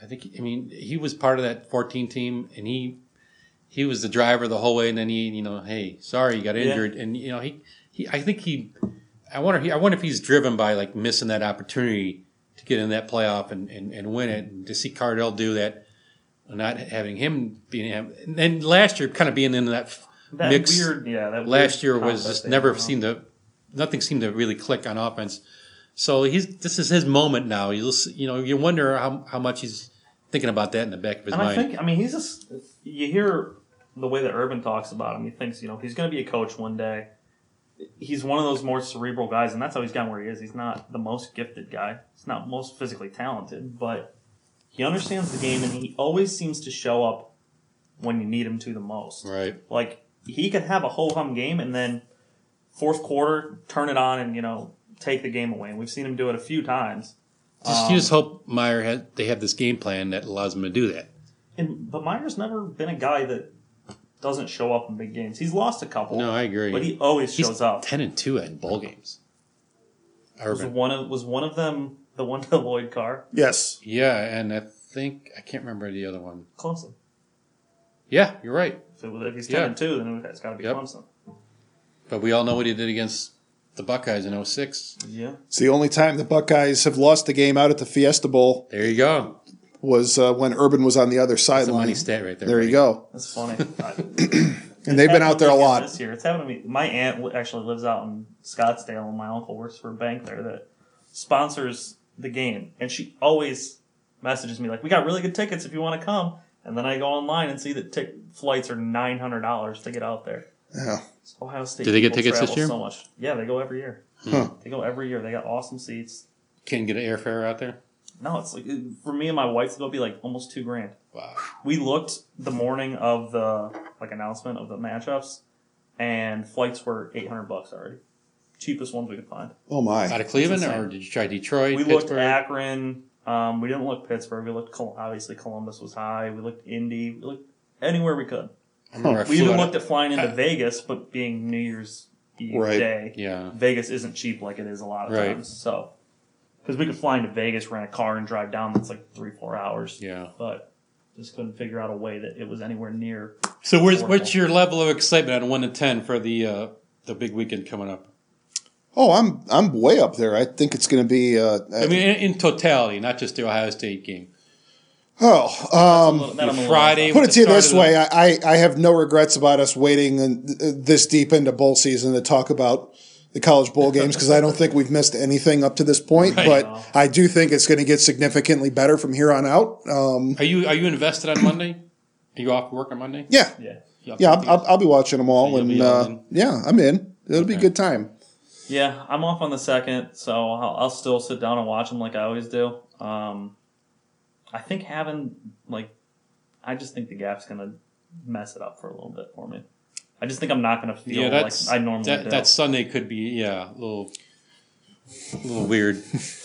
I think I mean he was part of that 14 team, and he he was the driver the whole way. And then he, you know, hey, sorry, you got Yeah. injured, and you know he, he I think he, I wonder he, I wonder if he's driven by like missing that opportunity to get in that playoff and, and, and win it, and to see Cardale do that, not having him being and then last year kind of being in that that mix weird, yeah, that last year was just never seemed to nothing seemed to really click on offense. So he's this is his moment now. You you know you wonder how how much he's thinking about that in the back of his And I mind. think, I mean, he's just, you hear the way that Urban talks about him, he thinks, you know, he's going to be a coach one day. He's one of those more cerebral guys, and that's how he's gotten where he is. He's not the most gifted guy, he's not most physically talented, but he understands the game, and he always seems to show up when you need him to the most. right. Like, he could have a ho hum game, and then fourth quarter, turn it on, and, you know, take the game away. And we've seen him do it a few times. Just you um, just hope Meyer has they have this game plan that allows him to do that. And but Meyer's never been a guy that doesn't show up in big games. He's lost a couple. No, I agree. But he always He's shows up. ten and two in bowl games. Was one of was one of them the one to Lloyd Carr? yes, Yeah, and I think I can't remember the other one. Clemson. Yeah, you're right. If, it if he's ten Yeah. and two, then it's got to be Yep. Clemson. But we all know what he did against the Buckeyes in 06. Yeah. it's the only time the Buckeyes have lost a game out at the Fiesta Bowl There you go. was uh, when Urban was on the other That's a money sideline. stat right there. There buddy. you go, That's funny. I- and they've been out there a lot. this year. It's happened to me. My aunt li- actually lives out in Scottsdale, and my uncle works for a bank there that sponsors the game, and she always messages me like, "We got really good tickets if you want to come." And then I go online and see that tic- flights are nine hundred dollars to get out there. Yeah. So Ohio State. Do they get tickets this year? So much. Yeah, they go every year. Huh. They go every year. They got awesome seats. Can't get an airfare out there. No, it's like uh, for me and my wife, it'll be like almost two grand. Wow. We looked the morning of the like announcement of the matchups, and flights were eight hundred bucks already. Cheapest ones we could find. Oh my! Out of Cleveland, or did you try Detroit? we looked Akron. Um, we didn't look Pittsburgh. We looked Col- obviously Columbus was high. We looked Indy. We looked anywhere we could. I remember I We even looked at flying into Vegas, but being New Year's Eve Right. day, Yeah. Vegas isn't cheap like it is a lot of Right. times. So, because we could fly into Vegas, rent a car, and drive down. That's like three, four hours. Yeah. But just couldn't figure out a way that it was anywhere near. So where's Affordable. what's your level of excitement on one to ten for the uh, the big weekend coming up? Oh, I'm I'm way up there. I think it's going to be. Uh, I mean, in, in totality, not just the Ohio State game. oh, um, That I'm a little Friday- put it to you this way: I, I I have no regrets about us waiting and, uh, this deep into bowl season to talk about the college bowl games because I don't think we've missed anything up to this point. Right. But I do think it's going to get significantly better from here on out. Um, Are you are you invested on Monday? Are you off work on Monday? yeah, Yeah. Yeah. I'll, I'll, I'll be watching them all, So and uh, yeah, I'm in. It'll be a good time. Yeah, I'm off on the second, so I'll, I'll still sit down and watch them like I always do. Um, I think having like I just think the gap's gonna mess it up for a little bit for me. I just think I'm not gonna feel Yeah, that's like I normally that, do. that Sunday could be yeah a little, a little weird.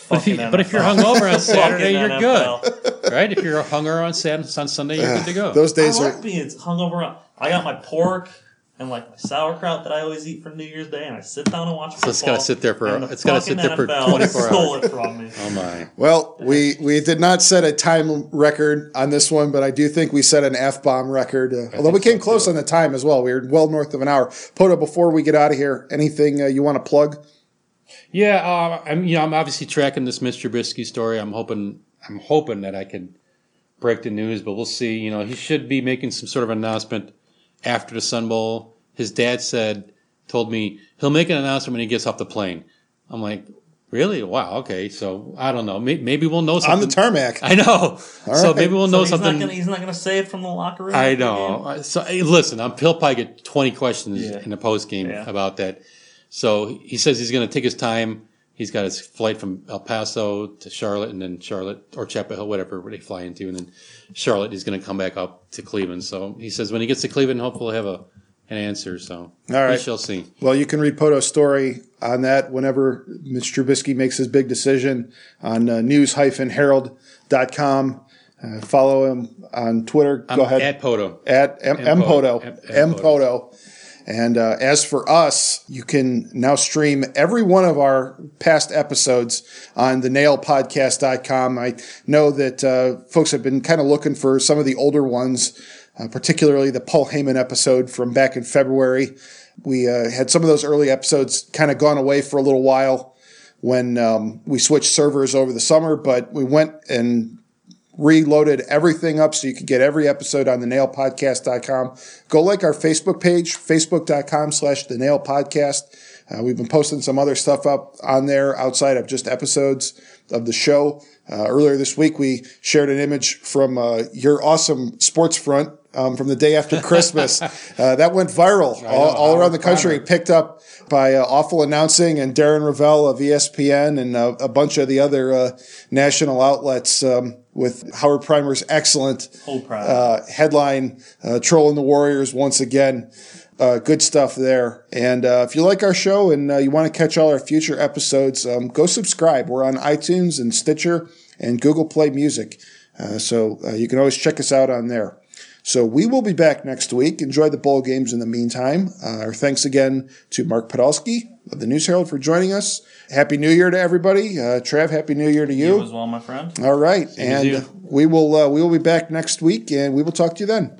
but, if you, but if you're NFL. hungover on Saturday, you're NFL. good, right? If you're hungover on Saturday, on Sunday, you're good to go. Those I days like are. being hungover. on- I got my pork and like my sauerkraut that I always eat for New Year's Day, and I sit down and watch football. it's gotta sit there for- and the it's gotta sit fucking there for NFL 24 stole hours. it from me. oh my! Well, we we did not set a time record on this one, but I do think we set an f bomb record. Uh, although we came so, close too. on the time as well. We were well north of an hour. Poto, before we get out of here, anything uh, you want to plug? Yeah, uh, I'm you know I'm obviously tracking this Mr. Trubisky story. I'm hoping I'm hoping that I can break the news, but we'll see. You know, he should be making some sort of announcement after the Sun Bowl. His dad said told me he'll make an announcement when he gets off the plane. I'm like, really? Wow. Okay. So I don't know. Maybe, maybe we'll know something On the tarmac. I know. so right. maybe we'll So know he's something. not gonna he's not gonna say it from the locker room. I know. So hey, listen, I'm he'll probably get 20 questions Yeah. in the post game Yeah. about that. So he says he's going to take his time. He's got his flight from El Paso to Charlotte, and then Charlotte or Chapel Hill, whatever they fly into, and then Charlotte. He's going to come back up to Cleveland. So he says when he gets to Cleveland, hopefully he'll have a an answer. So All right. we shall see. Well, you can read Poto's story on that whenever Mr. Trubisky makes his big decision on uh, news-herald.com. Uh, follow him on Twitter. I'm Go ahead. at Poto. at M- M-. M- M- Mpoto. And uh, as for us, you can now stream every one of our past episodes on the nailpodcast.com. I know that uh, folks have been kind of looking for some of the older ones, uh, particularly the Paul Heyman episode from back in February. We uh, had some of those early episodes kind of gone away for a little while when um, we switched servers over the summer, but we went and reloaded everything up so you can get every episode on the nailpodcast.com. Go like our Facebook page, facebook.com slash the nail podcast. Uh, we've been posting some other stuff up on there outside of just episodes of the show. Uh, earlier this week, we shared an image from uh, your awesome sports front um, from the day after Christmas. uh, that went viral all, all around the country, picked up by uh, Awful Announcing and Darren Rovell of ESPN and uh, a bunch of the other uh, national outlets um, with Howard Primer's excellent uh, headline, uh, Trolling the Warriors once again. Uh, good stuff there. And uh, if you like our show and uh, you want to catch all our future episodes, um, go subscribe. We're on iTunes and Stitcher and Google Play Music. Uh, so uh, you can always check us out on there. So we will be back next week. Enjoy the bowl games in the meantime. Uh, our thanks again to Mark Podolski of the News Herald for joining us. Happy New Year to everybody. Uh, Trav, Happy New Year to you you as well, my friend. all right, as and we will uh, we will be back next week, and we will talk to you then.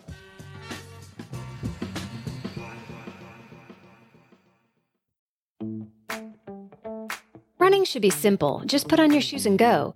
Running should be simple. Just put on your shoes and go.